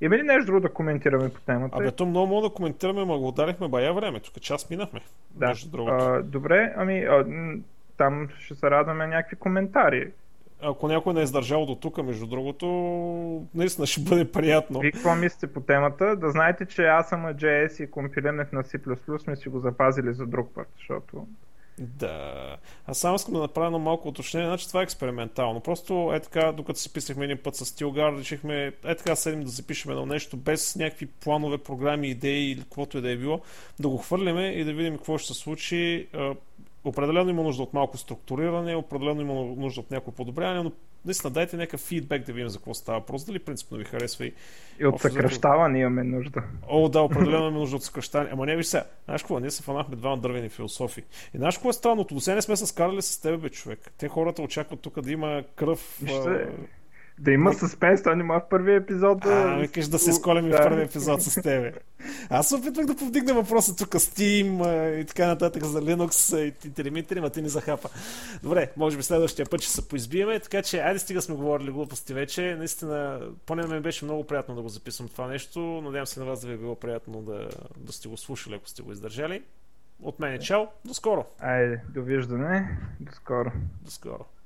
Speaker 2: има ли нещо друго да коментираме по темата?
Speaker 1: Абе, то много мога да коментираме, ма го ударихме бая време. Тук час минахме.
Speaker 2: да.
Speaker 1: Между другото.
Speaker 2: А, добре, ами а, там ще се радваме някакви коментари.
Speaker 1: Ако някой не е издържал до тук, между другото, наистина ще бъде приятно.
Speaker 2: Вие какво мислите по темата? Да знаете, че аз съм JS и компилирането на C++ сме си го запазили за друг път, защото
Speaker 1: Да. Аз само искам да направя едно малко уточнение. Значи това е експериментално. Просто е така, докато си писахме един път с Стилгар, решихме е така седим да запишем едно нещо без някакви планове, програми, идеи или каквото и да е било, да го хвърляме и да видим какво ще се случи. А, Определено има нужда от малко структуриране, определено има нужда от някакво подобряване, но наистина дайте някакъв фидбек да видим за какво става. Просто дали принципно ви харесва и
Speaker 2: и от съкръщаване имаме нужда.
Speaker 1: О, да, определено има нужда от съкръщане. Ама не ви сега. Знаеш какво? Ние се фанахме двама дървени философи. И знаеш какво е странното? До сега не сме се скарали с теб, бе, човек. Те хората очакват тук да има кръв.
Speaker 2: Вижте, Да има съспенс, той нема в първия епизод да...
Speaker 1: А, викаш да се сколем и в първия епизод с тебе. Аз се опитвах да повдигна въпроса тук Steam и така нататък за Linux и телемитри, ма ти не захапа. Добре, може би следващия път ще се поизбиеме, така че айде стига сме говорили глупости вече. Наистина, поне мен беше много приятно да го записвам това нещо. Надявам се на вас да ви е било приятно да, да сте го слушали, ако сте го издържали. От мен е чао, до скоро.
Speaker 2: Айде, довиждане, до скоро.
Speaker 1: До скоро.